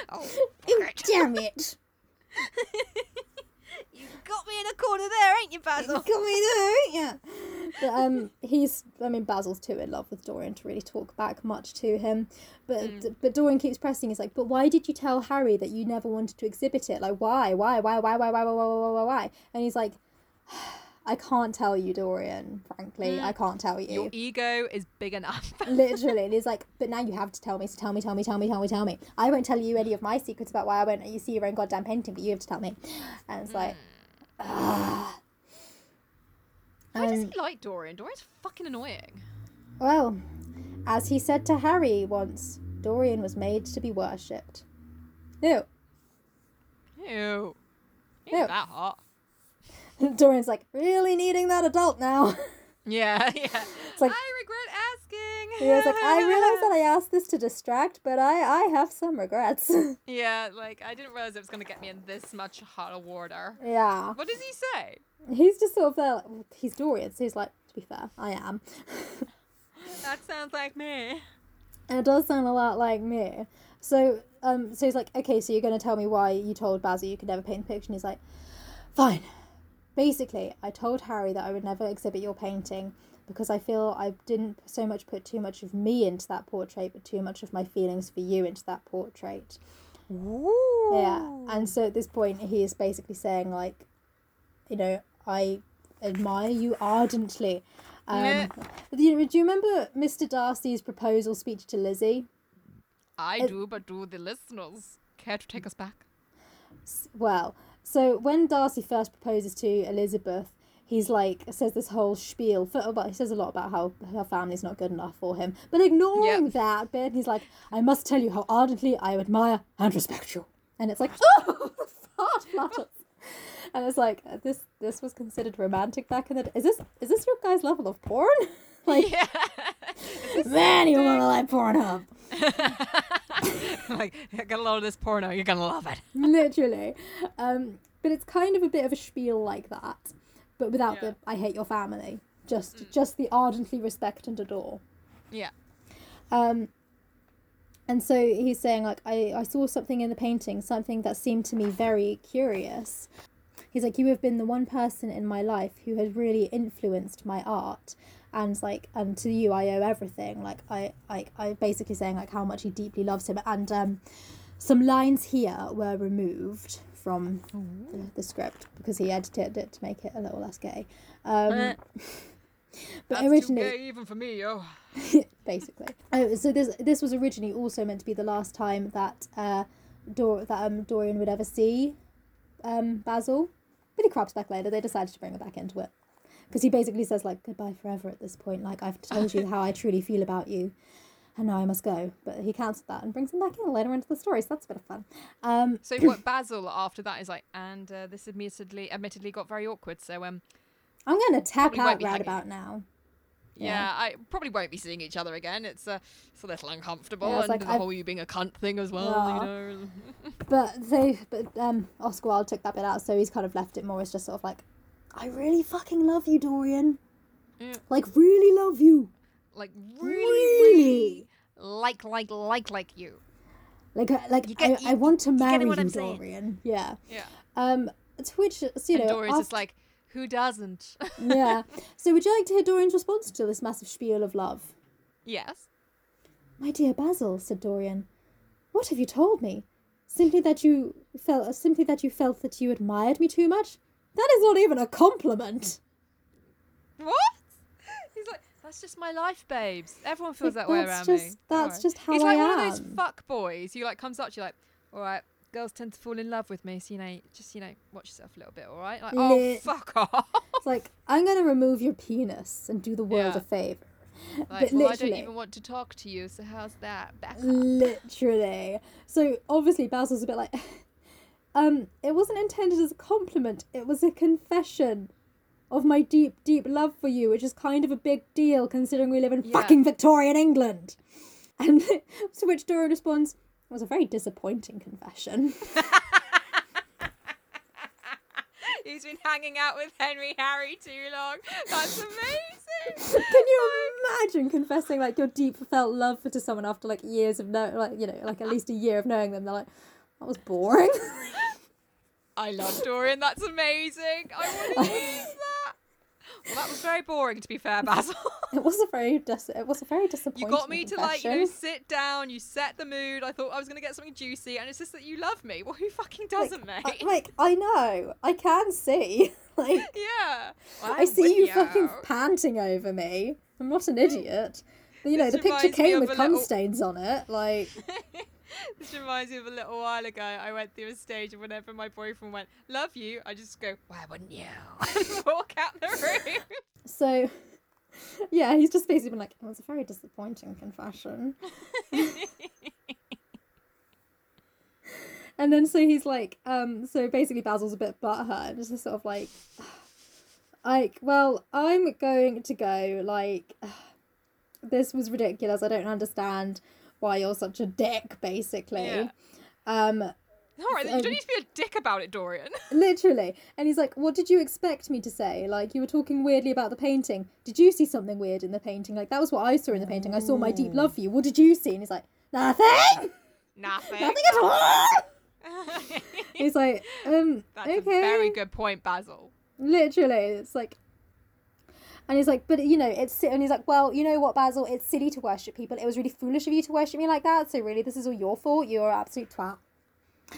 oh, ew, fuck it. damn it. You got me in a corner there, ain't you, You Basil? got me there, ain't ya? But um, he's. I mean, Basil's too in love with Dorian to really talk back much to him. But but Dorian keeps pressing. He's like, but why did you tell Harry that you never wanted to exhibit it? Like, why, why, why, why, why, why, why, why, why, why, why? And he's like, I can't tell you, Dorian. Frankly, I can't tell you. Your ego is big enough. Literally, and he's like, but now you have to tell me. So tell me, tell me, tell me, tell me, tell me. I won't tell you any of my secrets about why I won't let you see your own goddamn painting, but you have to tell me. And it's like, ah. Why does Um, he like Dorian? Dorian's fucking annoying. Well, as he said to Harry once, Dorian was made to be worshipped. Ew. Ew. Ew. that hot. Dorian's like, really needing that adult now. Yeah, yeah. It's like- I regret asking. He was like, I realize that I asked this to distract, but I, I have some regrets. Yeah, like I didn't realize it was gonna get me in this much hot water. yeah. What does he say? He's just sort of there. Like, he's Dorian, so he's like, to be fair, I am. That sounds like me. And it does sound a lot like me. So, um, so he's like, okay, so you're going to tell me why you told Basil you could never paint the picture? And he's like, fine. Basically, I told Harry that I would never exhibit your painting because I feel I didn't so much put too much of me into that portrait, but too much of my feelings for you into that portrait. Ooh. Yeah. And so at this point, he is basically saying, like, you know, I admire you ardently. Um, Yeah. you know, do you remember Mr. Darcy's proposal speech to Lizzie? I do, but do the listeners care to take us back? Well, so when Darcy first proposes to Elizabeth, he's like says this whole spiel. For, well, he says a lot about how her family's not good enough for him. But ignoring that bit, he's like, "I must tell you how ardently I admire and respect you." And it's like, oh, the fart flutters. And it's like this. This was considered romantic back in the. day. Is this is this your guys' level of porn? like, Yeah. man, you wanna like porn up. like, get a load of this porno. You're gonna love it. literally um but it's kind of a bit of a spiel like that but without Yeah. the i hate your family just just the ardently respect and adore Yeah. um and so he's saying like I, I saw something in the painting something that seemed to me very curious he's like you have been the one person in my life who has really influenced my art and like and to you i owe everything like i i, I basically saying like how much he deeply loves him and um some lines here were removed from the, the script because he edited it to make it a little less gay um Eh. but That's originally too gay even for me, yo. basically. Oh, so this this was originally also meant to be the last time that uh, Dor- that um, Dorian would ever see um, Basil, but he crops back later. They decided to bring him back into it because he basically says like goodbye forever at this point. Like I've told you how I truly feel about you, and now I must go. But he cancelled that and brings him back in later into the story. So that's a bit of fun. Um, So what Basil after that is like, and uh, this admittedly admittedly got very awkward. So um, I'm gonna tap out right about now. yeah, Yeah. I probably won't be seeing each other again. It's uh, it's a little uncomfortable, Yeah, and like the I've- whole you being a cunt thing as well. You know. But they, but um, Oscar Wilde took that bit out, so he's kind of left it more as just sort of like, I really fucking love you, Dorian. Yeah. Like really love you. like really, Really? really like, like, like, like you. Like, I- like You get- I, I want to marry you, saying? Dorian. Yeah. Yeah. Um, to which uh, so, you know, Dory's just after- like, who doesn't? yeah. So, would you like to hear Dorian's response to this massive spiel of love? yes. My dear Basil, said Dorian, what have you told me? Simply that you felt, simply that you felt that you admired me too much. That is not even a compliment. What? He's like, that's just my life, babes. Everyone feels Like, that way around just- me. That's worry." just how He's like I one of those fuck boys who like comes up to you like, all right, girls tend to fall in love with me, so you know, just you know, watch yourself a little bit, all right? Like, oh, fuck off. It's like I'm gonna remove your penis and do the world Yeah. a favor. Like, but well, I don't even want to talk to you, so how's that? Back up. literally. So obviously Basil's a bit like, um, it wasn't intended as a compliment. It was a confession of my deep, deep love for you, which is kind of a big deal considering we live in Yeah. fucking Victorian England. And to which Dora responds, "It was a very disappointing confession." He's been hanging out with Henry Harry too long. That's amazing. Can you imagine confessing like your deep felt love for to someone after like years of know, like you know, like at least a year of knowing them? They're like, that was boring. I love Dorian. That's amazing. I want to use that. Well, that was very boring, to be fair, Basil. it was a very dis- it was a very disappointing. you got me to like, you know, sit down. You set the mood. I thought I was gonna get something juicy, and it's just that you love me. Well, who fucking doesn't, I, mate? like I know, I can see. Like yeah. I I'm see with you fucking panting over me. I'm not an idiot. You know, This the picture came with cum little- stains on it. Like, this reminds me of a little while ago. I went through a stage of whenever my boyfriend went, "Love you," I just go, "Why wouldn't you?" and walk out the room. so, yeah, he's just basically been like, it was a very disappointing confession. and then so he's like, um, so basically Basil's a bit butthurt, and just sort of like, like, well, I'm going to go, like, this was ridiculous. I don't understand why you're such a dick, basically. Yeah. Um, All right, you don't need to be a dick about it, Dorian. literally. And he's like, What did you expect me to say? Like, you were talking weirdly about the painting. Did you see something weird in the painting? Like, that was what I saw in the painting. I saw my deep love for you. What did you see? And he's like, Nothing! Nothing. Nothing at all! He's like, um, That's okay. a very good point, Basil. Literally, it's like, and he's like, but you know, it's and he's like, well, you know what, Basil, it's silly to worship people. It was really foolish of you to worship me like that. So really, this is all your fault. You're an absolute twat.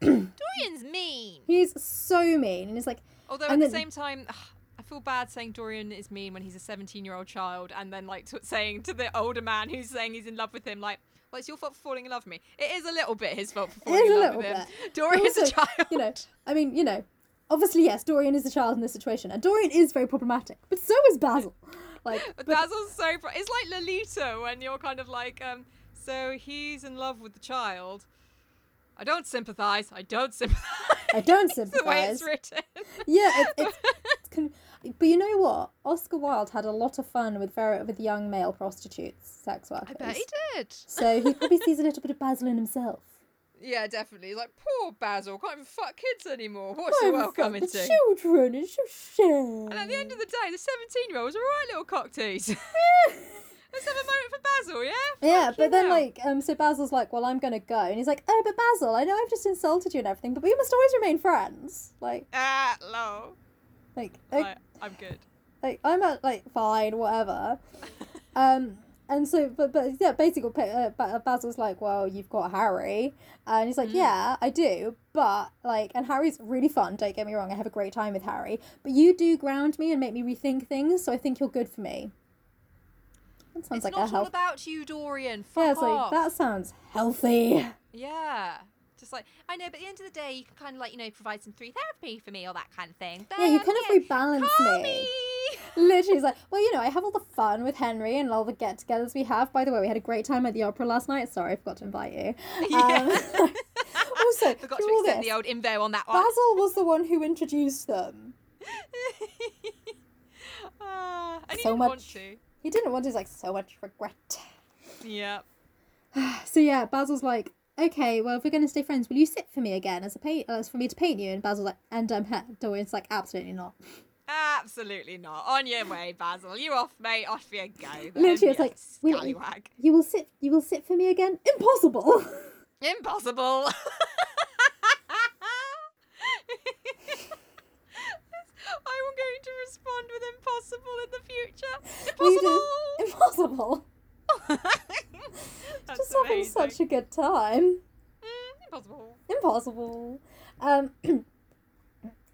Dorian's mean. He's so mean, and he's like, Although at the same time, I feel bad saying Dorian is mean when he's a 17 year old child, and then like t- saying to the older man who's saying he's in love with him, like, well, it's your fault for falling in love with me. It is a little bit his fault for falling in love with little him. bit. Dorian's a child. you know, I mean, you know, obviously, yes, Dorian is a child in this situation, and Dorian is very problematic, but so is Basil. Like, But but- Basil's so. Pro- it's like Lolita when you're kind of like, um, so he's in love with the child. I don't sympathise. I don't sympathise. I don't sympathize. the way it's written. Yeah, it's, it's, it's con- but you know what? Oscar Wilde had a lot of fun with very with young male prostitutes, sex workers. I bet he did. So he probably sees a little bit of Basil in himself. Yeah, definitely. Like poor Basil can't even fuck kids anymore. What's the world coming the to? children, it's so sad. And at the end of the day, the 17 year old's a right little cock tease. Let's have a moment for Basil, yeah? yeah, Fuck but then like, um, so Basil's like, well, I'm gonna go, and he's like, oh, but Basil, I know I've just insulted you and everything, but we must always remain friends. Like, Ah, low. like, like, I, I'm good. like I'm at like fine, whatever. Um, and so, but but yeah, basically, pa- uh, Basil's like, well, you've got Harry, and he's like, Mm. yeah, I do, but like, and Harry's really fun. Don't get me wrong, I have a great time with Harry, but you do ground me and make me rethink things, so I think you're good for me. That sounds It's like a not all health. about you, Dorian. Fuck Yeah, it's like off. that sounds healthy. Yeah. Just like, I know, but at the end of the day, you can kind of like, you know, provide some free therapy for me or that kind of thing. Yeah, you kind of rebalance call me. me. Literally, he's like, well, you know, I have all the fun with Henry and all the get-togethers we have. By the way, we had a great time at the opera last night. Sorry, I forgot to invite you. Yeah. Um, also, Forgot to extend this, the old info on that one. Basil was the one who introduced them. He So didn't much- want to. He didn't want his like so much regret. Yeah. So yeah, Basil's like, okay, well, if we're going to stay friends, will you sit for me again as a paint, as for me to paint you? And Basil's like, and um, he- Dorian's like, absolutely not. Absolutely not. On your way, Basil. You off, mate. Off you go. then, Literally, it's like, scallywag. You will sit, you will sit for me again? Impossible. Impossible. I'm going to respond with impossible in the future. Impossible. Impossible. Just having such a good time. Mm, impossible. impossible. Um,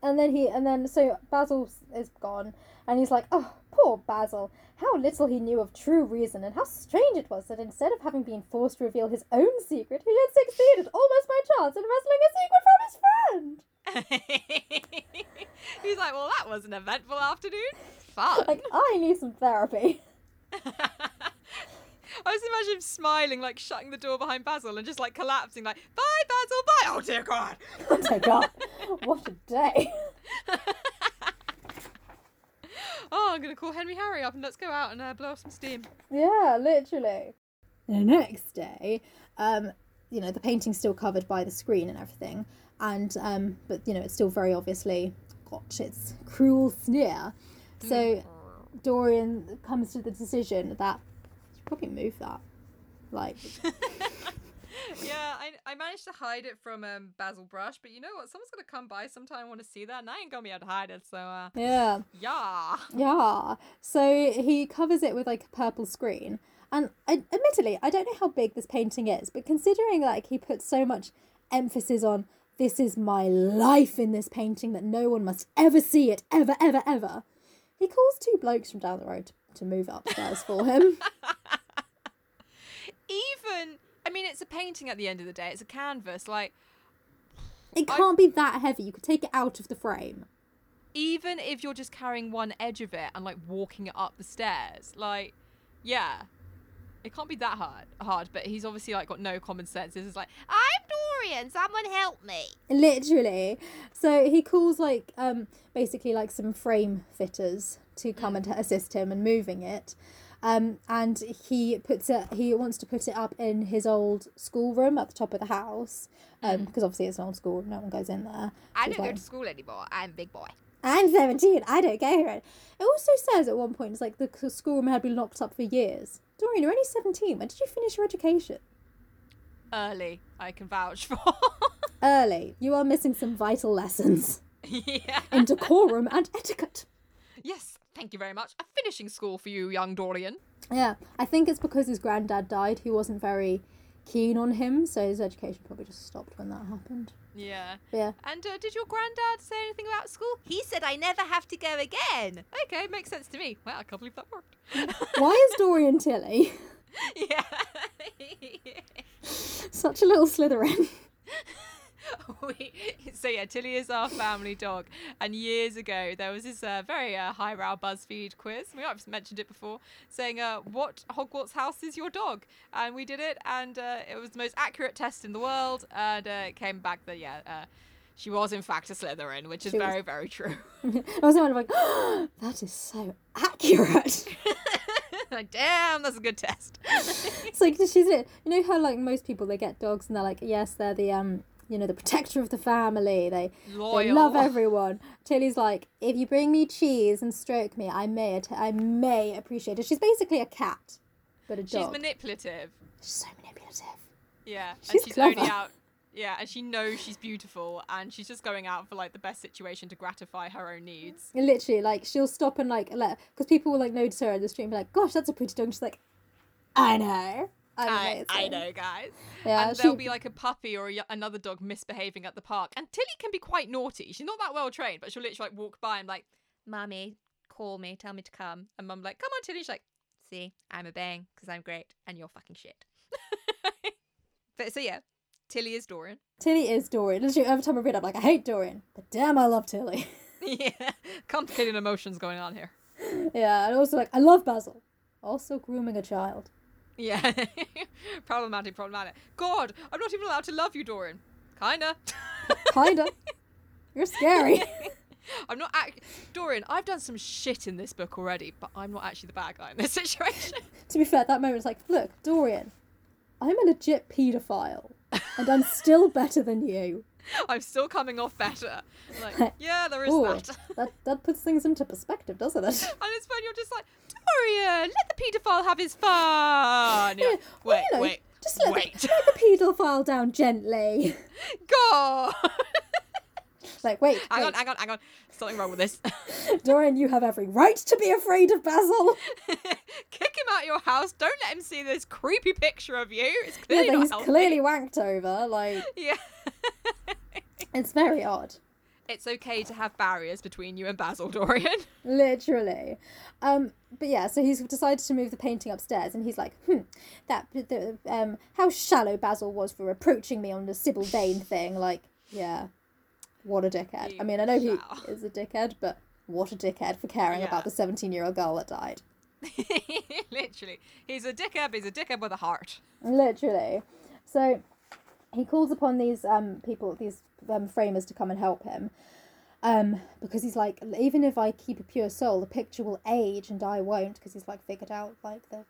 and then he, and then so Basil is gone, and he's like, "Oh, poor Basil! How little he knew of true reason, and how strange it was that instead of having been forced to reveal his own secret, he had succeeded almost by chance in wresting a secret from his friend." He's like, well, that was an eventful afternoon. Fun. Like, I need some therapy. I just imagine him smiling, like shutting the door behind Basil and just like collapsing, like, bye, Basil, bye. Oh, dear God. oh my god, what a day! oh, I'm going to call Henry Harry up and let's go out and uh, blow off some steam. Yeah, literally. The next day, um, you know, the painting's still covered by the screen and everything, and um, but you know, it's still very obviously got its cruel sneer. So Dorian comes to the decision that should probably move that, like, yeah, I, I managed to hide it from um, Basil Brush, but you know what? Someone's going to come by sometime and want to see that, and I ain't going to be able to hide it, so uh, yeah, yeah. yeah. So he covers it with like a purple screen. And I, admittedly, I don't know how big this painting is, but considering like he puts so much emphasis on this is my life in this painting that no one must ever see it ever ever ever, he calls two blokes from down the road to move upstairs for him. Even, I mean, it's a painting at the end of the day, it's a canvas. Like, It can't be that heavy. You could take it out of the frame. even if you're just carrying one edge of it and like walking it up the stairs, like, yeah, it can't be that hard. Hard, but he's obviously like got no common sense. It's just like, I'm Dorian, someone help me. Literally. So he calls like um basically like some frame fitters to come and assist him in moving it. Um, and he puts it. He wants to put it up in his old schoolroom at the top of the house. Um, because obviously it's an old school, no one goes in there. I don't go to school anymore. I'm big boy. I'm 17. I don't go here. It also says at one point, it's like the schoolroom had been locked up for years. Dorian, you're only 17. When did you finish your education? Early, I can vouch for. Early. You are missing some vital lessons yeah. in decorum and etiquette. Yes, thank you very much. A finishing school for you, young Dorian. Yeah, I think it's because his granddad died. He wasn't very keen on him, so his education probably just stopped when that happened. Yeah. Yeah, And uh, did your granddad say anything about school? He said I never have to go again. Okay, makes sense to me. Well, I can't believe that worked. why is Dorian Tilly yeah. such a little Slytherin? we, so yeah, Tilly is our family dog. And years ago, there was this uh, very uh, highbrow BuzzFeed quiz. We might have mentioned it before, saying, uh, "What Hogwarts house is your dog?" And we did it, and uh, it was the most accurate test in the world. And uh, it came back that yeah, uh, she was in fact a Slytherin, which is She was- very very true. I was like, oh, that is so accurate. like, damn, that's a good test. It's like she's it. You know how like most people they get dogs and they're like, yes, they're the um, you know, the protector of the family. They they love everyone. Tilly's like, if you bring me cheese and stroke me, I may att- I may appreciate it. She's basically a cat, but a dog She's manipulative. She's so manipulative. Yeah, She's and she's clever. only out. Yeah, and she knows she's beautiful, and she's just going out for like the best situation to gratify her own needs. Literally, like she'll stop and like let because people will like notice her in the street and be like, "Gosh, that's a pretty dog." She's like, "I know, I. I know, guys. Yeah, and she- there'll be like a puppy or a, another dog misbehaving at the park, and Tilly can be quite naughty. She's not that well trained, but she'll literally like walk by and like, "Mummy, call me, tell me to come," and Mum like, "Come on, Tilly." She's like, "See, I'm a obeying because I'm great, and you're fucking shit." but so yeah, Tilly is Dorian. Tilly is Dorian. Literally, every time I read, it, I'm like, I hate Dorian, but damn, I love Tilly. yeah, complicated emotions going on here. yeah, and also like, I love Basil. Also grooming a child. Yeah. problematic, problematic. God, I'm not even allowed to love you, Dorian. Kinda. Kinda. You're scary. I'm not act- Dorian, I've done some shit in this book already, but I'm not actually the bad guy in this situation. to be fair, at that moment's like, look, Dorian, I'm a legit paedophile, and I'm still better than you. I'm still coming off better. Like, yeah, there is Ooh, that. that that puts things into perspective, doesn't it? And it's when you're just like, Dorian, let the paedophile have his fun. You're like, well, wait, you know, wait, Just let, wait. The, let the paedophile down gently. God. like, wait, hang wait. on, hang on, hang on. Something wrong with this. Dorian, you have every right to be afraid of Basil. Kick him out of your house. Don't let him see this creepy picture of you. It's Yeah, clearly not he's healthy. clearly wanked over. Like, Yeah. it's very odd. It's okay to have barriers between you and Basil, Dorian. Literally. Um, but yeah, so he's decided to move the painting upstairs, and he's like, hmm, that the, um, how shallow Basil was for approaching me on the Sybil Vane thing. Like, yeah, what a dickhead. You I mean, I know he is a dickhead, but what a dickhead for caring Yeah. about the seventeen-year-old girl that died. Literally. He's a dickhead, he's a dickhead with a heart. Literally. So he calls upon these um people, these um, framers to come and help him. Um, because he's like, even if I keep a pure soul, the picture will age and I won't, because he's like figured out like the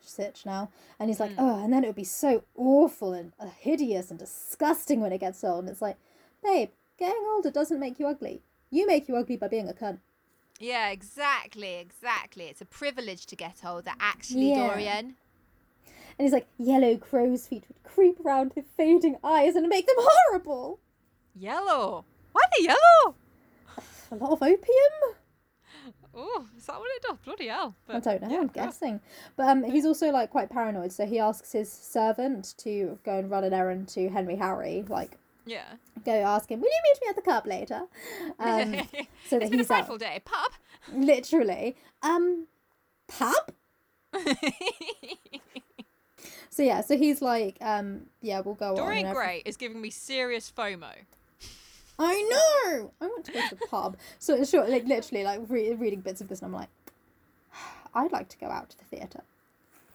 sitch now. And he's like, oh, and then it would be so awful and uh, hideous and disgusting when it gets old. And it's like, babe, getting older doesn't make you ugly. You make you ugly by being a cunt. Yeah, exactly, exactly. It's a privilege to get older, actually, Yeah. Dorian. And he's like, yellow crow's feet would creep around with fading eyes and make them horrible. Yellow. Why are they yellow? A lot of opium. Oh, is that what it does? Bloody hell. I don't know. yeah, I'm guessing, but um, he's also like quite paranoid. So he asks his servant to go and run an errand to Henry Harry. Like, Yeah. go ask him, "Will you meet me at the pub later?" Um, so that it's been a he's out. frightful day. Pub. Literally, um, pub. So yeah, so he's like, um, yeah, we'll go on. Dorian Gray is giving me serious FOMO. I know. I want to go to the pub. So it's short, like literally, like re- reading bits of this, and I'm like, I'd like to go out to the theatre.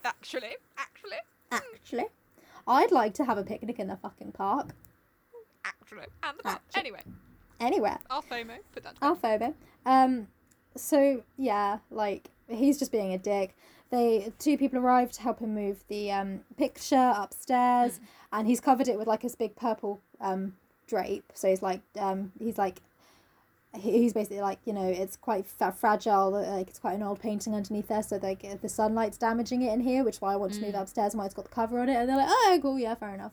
Actually, actually, Actually, I'd like to have a picnic in the fucking park. actually. And the. Actually. Anyway, Anywhere. our FOMO. Put that to Our phobe. Um, so yeah, like he's just being a dick. they two people arrive to help him move the um, picture upstairs, and he's covered it with like this big purple um, drape. So he's like um, he's like he's basically like you know it's quite fa- fragile like it's quite an old painting underneath there so like the sunlight's damaging it in here which is why i want to move upstairs and why it's got the cover on it and they're like oh cool yeah fair enough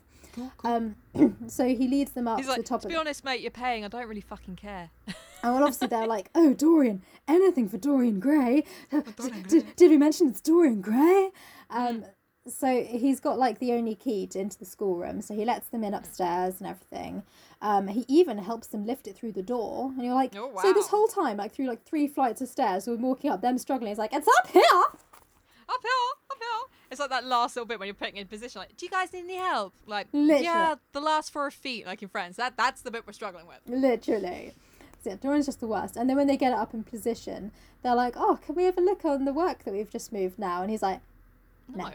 um so he leads them up He's to like, the top to of be honest, mate, you're paying. I don't really fucking care. and well, obviously they're like, "Oh, Dorian, anything for Dorian Gray." Uh, Dorian Gray. did we mention it's Dorian Gray? Um, so he's got like the only key to, into the schoolroom, so he lets them in upstairs and everything. Um, he even helps them lift it through the door, and you're like, Oh, wow. so this whole time, like through like three flights of stairs, we're walking up, them struggling. It's like it's up here. up hill, up hill. It's like that last little bit when you're putting in position. Like, do you guys need any help? Like, Literally. yeah, the last four feet, like in Friends. That that's the bit we're struggling with. Literally. Yeah, Dorian's just the worst. And then when they get it up in position, they're like, "Oh, can we have a look on the work that we've just moved now?" And he's like, No. No.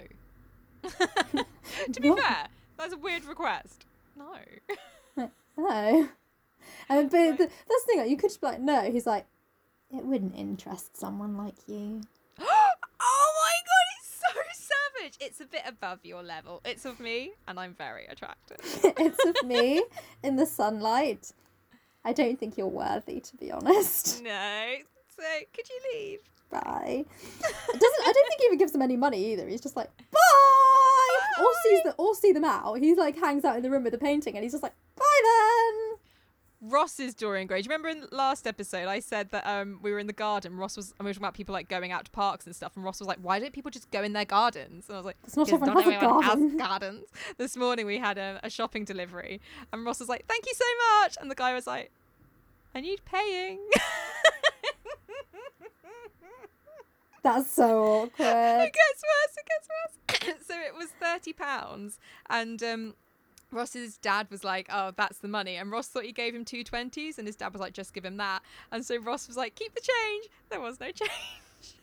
to be What? fair, that's a weird request. No. No. And but the, that's the thing, like, you could just be like, no. He's like, it wouldn't interest someone like you. oh my god, it's so savage. It's a bit above your level. It's of me, and I'm very attractive. it's of me in the sunlight. I don't think you're worthy, to be honest. no. So, could you leave? Bye. It doesn't. I don't think he even gives them any money either. He's just like, bye. Or sees the, or see them out. He like hangs out in the room with the painting, and he's just like, bye then. Ross is Dorian Gray. Do you remember in the last episode I said that um we were in the garden. Ross was and we were talking about people like going out to parks and stuff, and Ross was like, "Why don't people just go in their gardens?" And I was like, It's not "'Cause everyone has a everyone garden." has gardens." This morning we had a, a shopping delivery, and Ross was like, "Thank you so much," and the guy was like, "I need paying." That's so awkward. it gets worse. It gets worse. so it was thirty pounds, and um, Ross's dad was like, "Oh, that's the money," and Ross thought he gave him two twenties, and his dad was like, "Just give him that." And so Ross was like, "Keep the change." There was no change.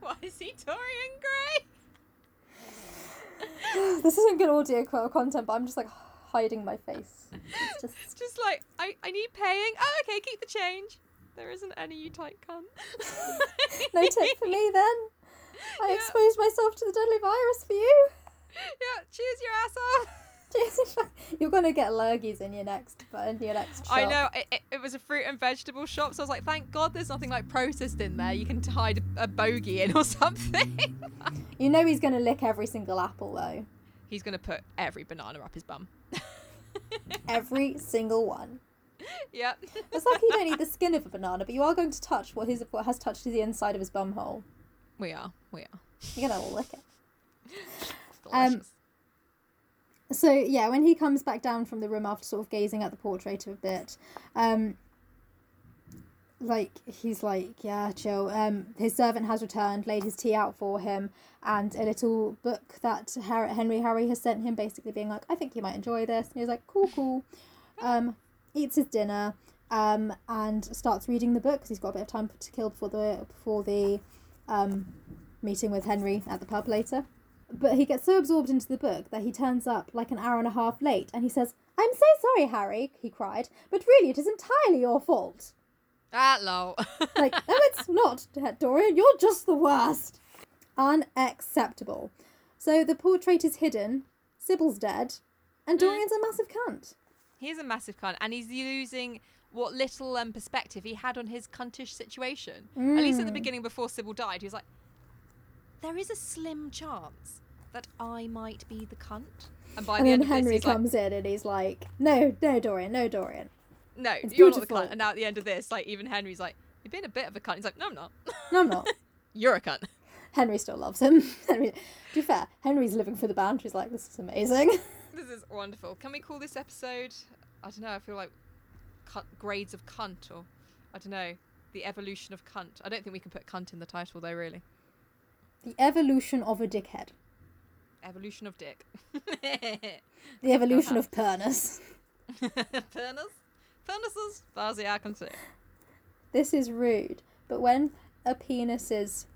Why is he Dorian Gray? this isn't good audio co- content, but I'm just like hiding my face. It's just just like I, I need paying. Oh, okay, keep the change. There isn't any, you tight cunt. no tip for me then. I Yeah. exposed myself to the deadly virus for you. Yeah, cheers your ass off. You're gonna get lurgies in your next, but in your next shop. I know it, it, it was a fruit and vegetable shop, so I was like, thank God there's nothing like processed in there. You can hide a, a bogey in or something. You know he's gonna lick every single apple though. He's gonna put every banana up his bum. Every single one. yep. It's like you don't need the skin of a banana, but you are going to touch what his what has touched the inside of his bum hole. We are. We are. You're gonna lick it. Um, So yeah, when he comes back down from the room after sort of gazing at the portrait a bit, um, like he's like, yeah, chill. Um, his servant has returned, laid his tea out for him, and a little book that Henry Harry has sent him, basically being like, I think you might enjoy this. And he was like, cool, cool. Um, eats his dinner, um, and starts reading the book because he's got a bit of time to kill before the before the um, meeting with Henry at the pub later. But he gets so absorbed into the book that he turns up like an hour and a half late and he says, I'm so sorry, Harry, he cried, but really it is entirely your fault. ah, lol. Like, no, it's not, Dorian, you're just the worst. Unacceptable. So the portrait is hidden, Sybil's dead, and Dorian's a massive cunt. He's a massive cunt, and he's losing what little um, perspective he had on his cuntish situation. At least at the Mm. beginning, before Sybil died, he was like, "There is a slim chance that I might be the cunt." And by And the then end of this, Henry like, comes in and he's like, No, no, Dorian, no, Dorian. "No, It's you're not the cunt." And now at the end of this, like even Henry's like, "You've been a bit of a cunt." He's like, "No, I'm not. No, I'm not. you're a cunt." Henry still loves him. Henry, to be fair, Henry's living for the band. She's like, This is amazing. Wonderful. Can we call this episode? I don't know. I feel like cut, grades of cunt, or I don't know, the evolution of cunt. I don't think we can put cunt in the title though. Really, the evolution of a dickhead. evolution of dick. The evolution of pernus. Furnace, furnaces. Far as the eye can see. This is rude, but when a penis is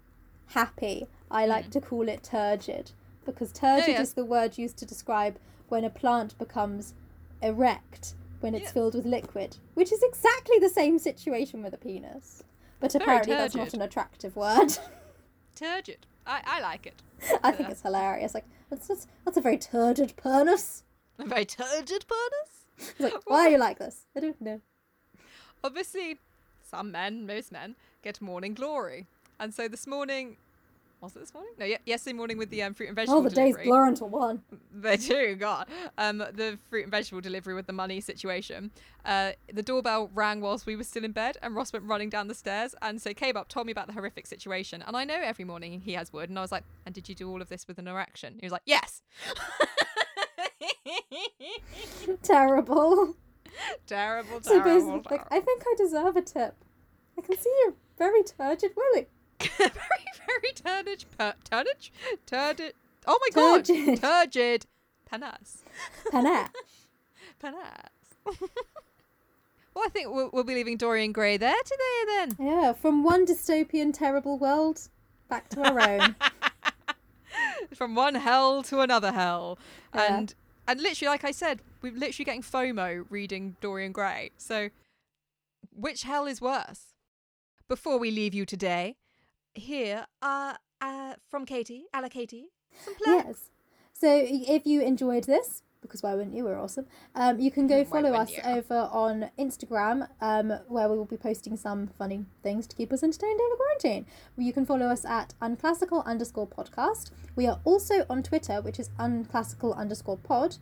happy, I like hmm. to call it turgid because turgid is the word used to describe when a plant becomes erect when it's filled with liquid, which is exactly the same situation with a penis. But Very apparently that's not an attractive word. Turgid. I, I like it. I think it's hilarious. Like that's that's, that's a very turgid penis. A very turgid penis. Like, why are you like this? I don't know. Obviously, some men, most men, get morning glory. And so this morning, was it this morning? No, ye- yesterday morning with the um, fruit and vegetable Oh, the days delivery. blur into one. They do, God. Um, the fruit and vegetable delivery with the money situation. Uh, the doorbell rang whilst we were still in bed, and Ross went running down the stairs and so came up, told me about the horrific situation. And I know every morning he has wood, and I was like, "And did you do all of this with an erection?" He was like, "Yes." Terrible. terrible, So terrible, like. I think I deserve a tip. I can see you're very turgid, Willie. very, very turnage, per- turnage, turded. Oh my god, Turgid. turgid, penis. Panache. Penis. well, I think we'll, we'll be leaving Dorian Gray there today then. yeah, from one dystopian, terrible world back to our own. From one hell to another hell. Yeah. And and literally, like I said, we're literally getting FOMO reading Dorian Gray. So which hell is worse? Before we leave you today, here are uh, from Katie, Alla Katie, some plugs. yes. So if you enjoyed this, because why wouldn't you? We're awesome. Um, you can go Why follow us you? over on Instagram, um, where we will be posting some funny things to keep us entertained over quarantine. You can follow us at unclassical underscore podcast. We are also on Twitter, which is unclassical underscore pod.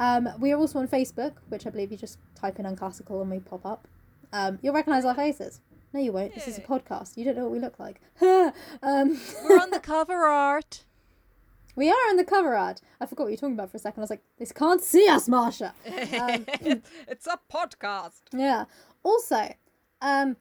Um, we are also on Facebook, which I believe you just type in unclassical and we pop up. Um, you'll recognise our faces. No, you won't. This is a podcast. You don't know what we look like. um, We're on the cover art. we are on the cover art. I forgot what you were talking about for a second. I was like, this can't see us, Marsha. Um, it's a podcast. yeah. Also, um,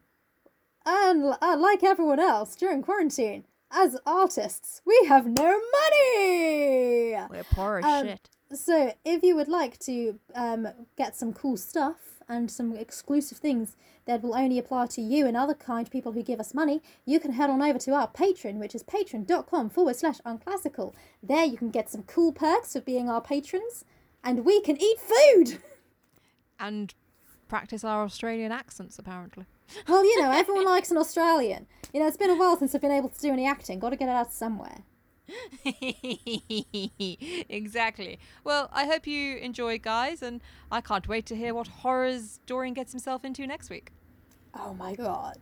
and uh, like everyone else during quarantine, as artists, we have no money. We're poor as Um, shit. So, if you would like to um, get some cool stuff and some exclusive things that will only apply to you and other kind people who give us money, you can head on over to our Patreon, which is patreon.com forward slash unclassical. There you can get some cool perks for being our patrons, and we can eat food! And practice our Australian accents, apparently. Well, you know, everyone likes an Australian. You know, it's been a while since I've been able to do any acting. Got to get it out somewhere. exactly. Well, I hope you enjoy, guys, and I can't wait to hear what horrors Dorian gets himself into next week. Oh my god.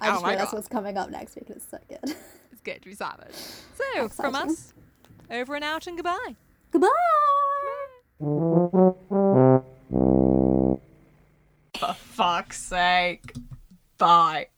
I Oh just my realised God. what's coming up next week. It's so good. It's good to be savage. So, from us, over and out, and goodbye. Goodbye! For fuck's sake. Bye.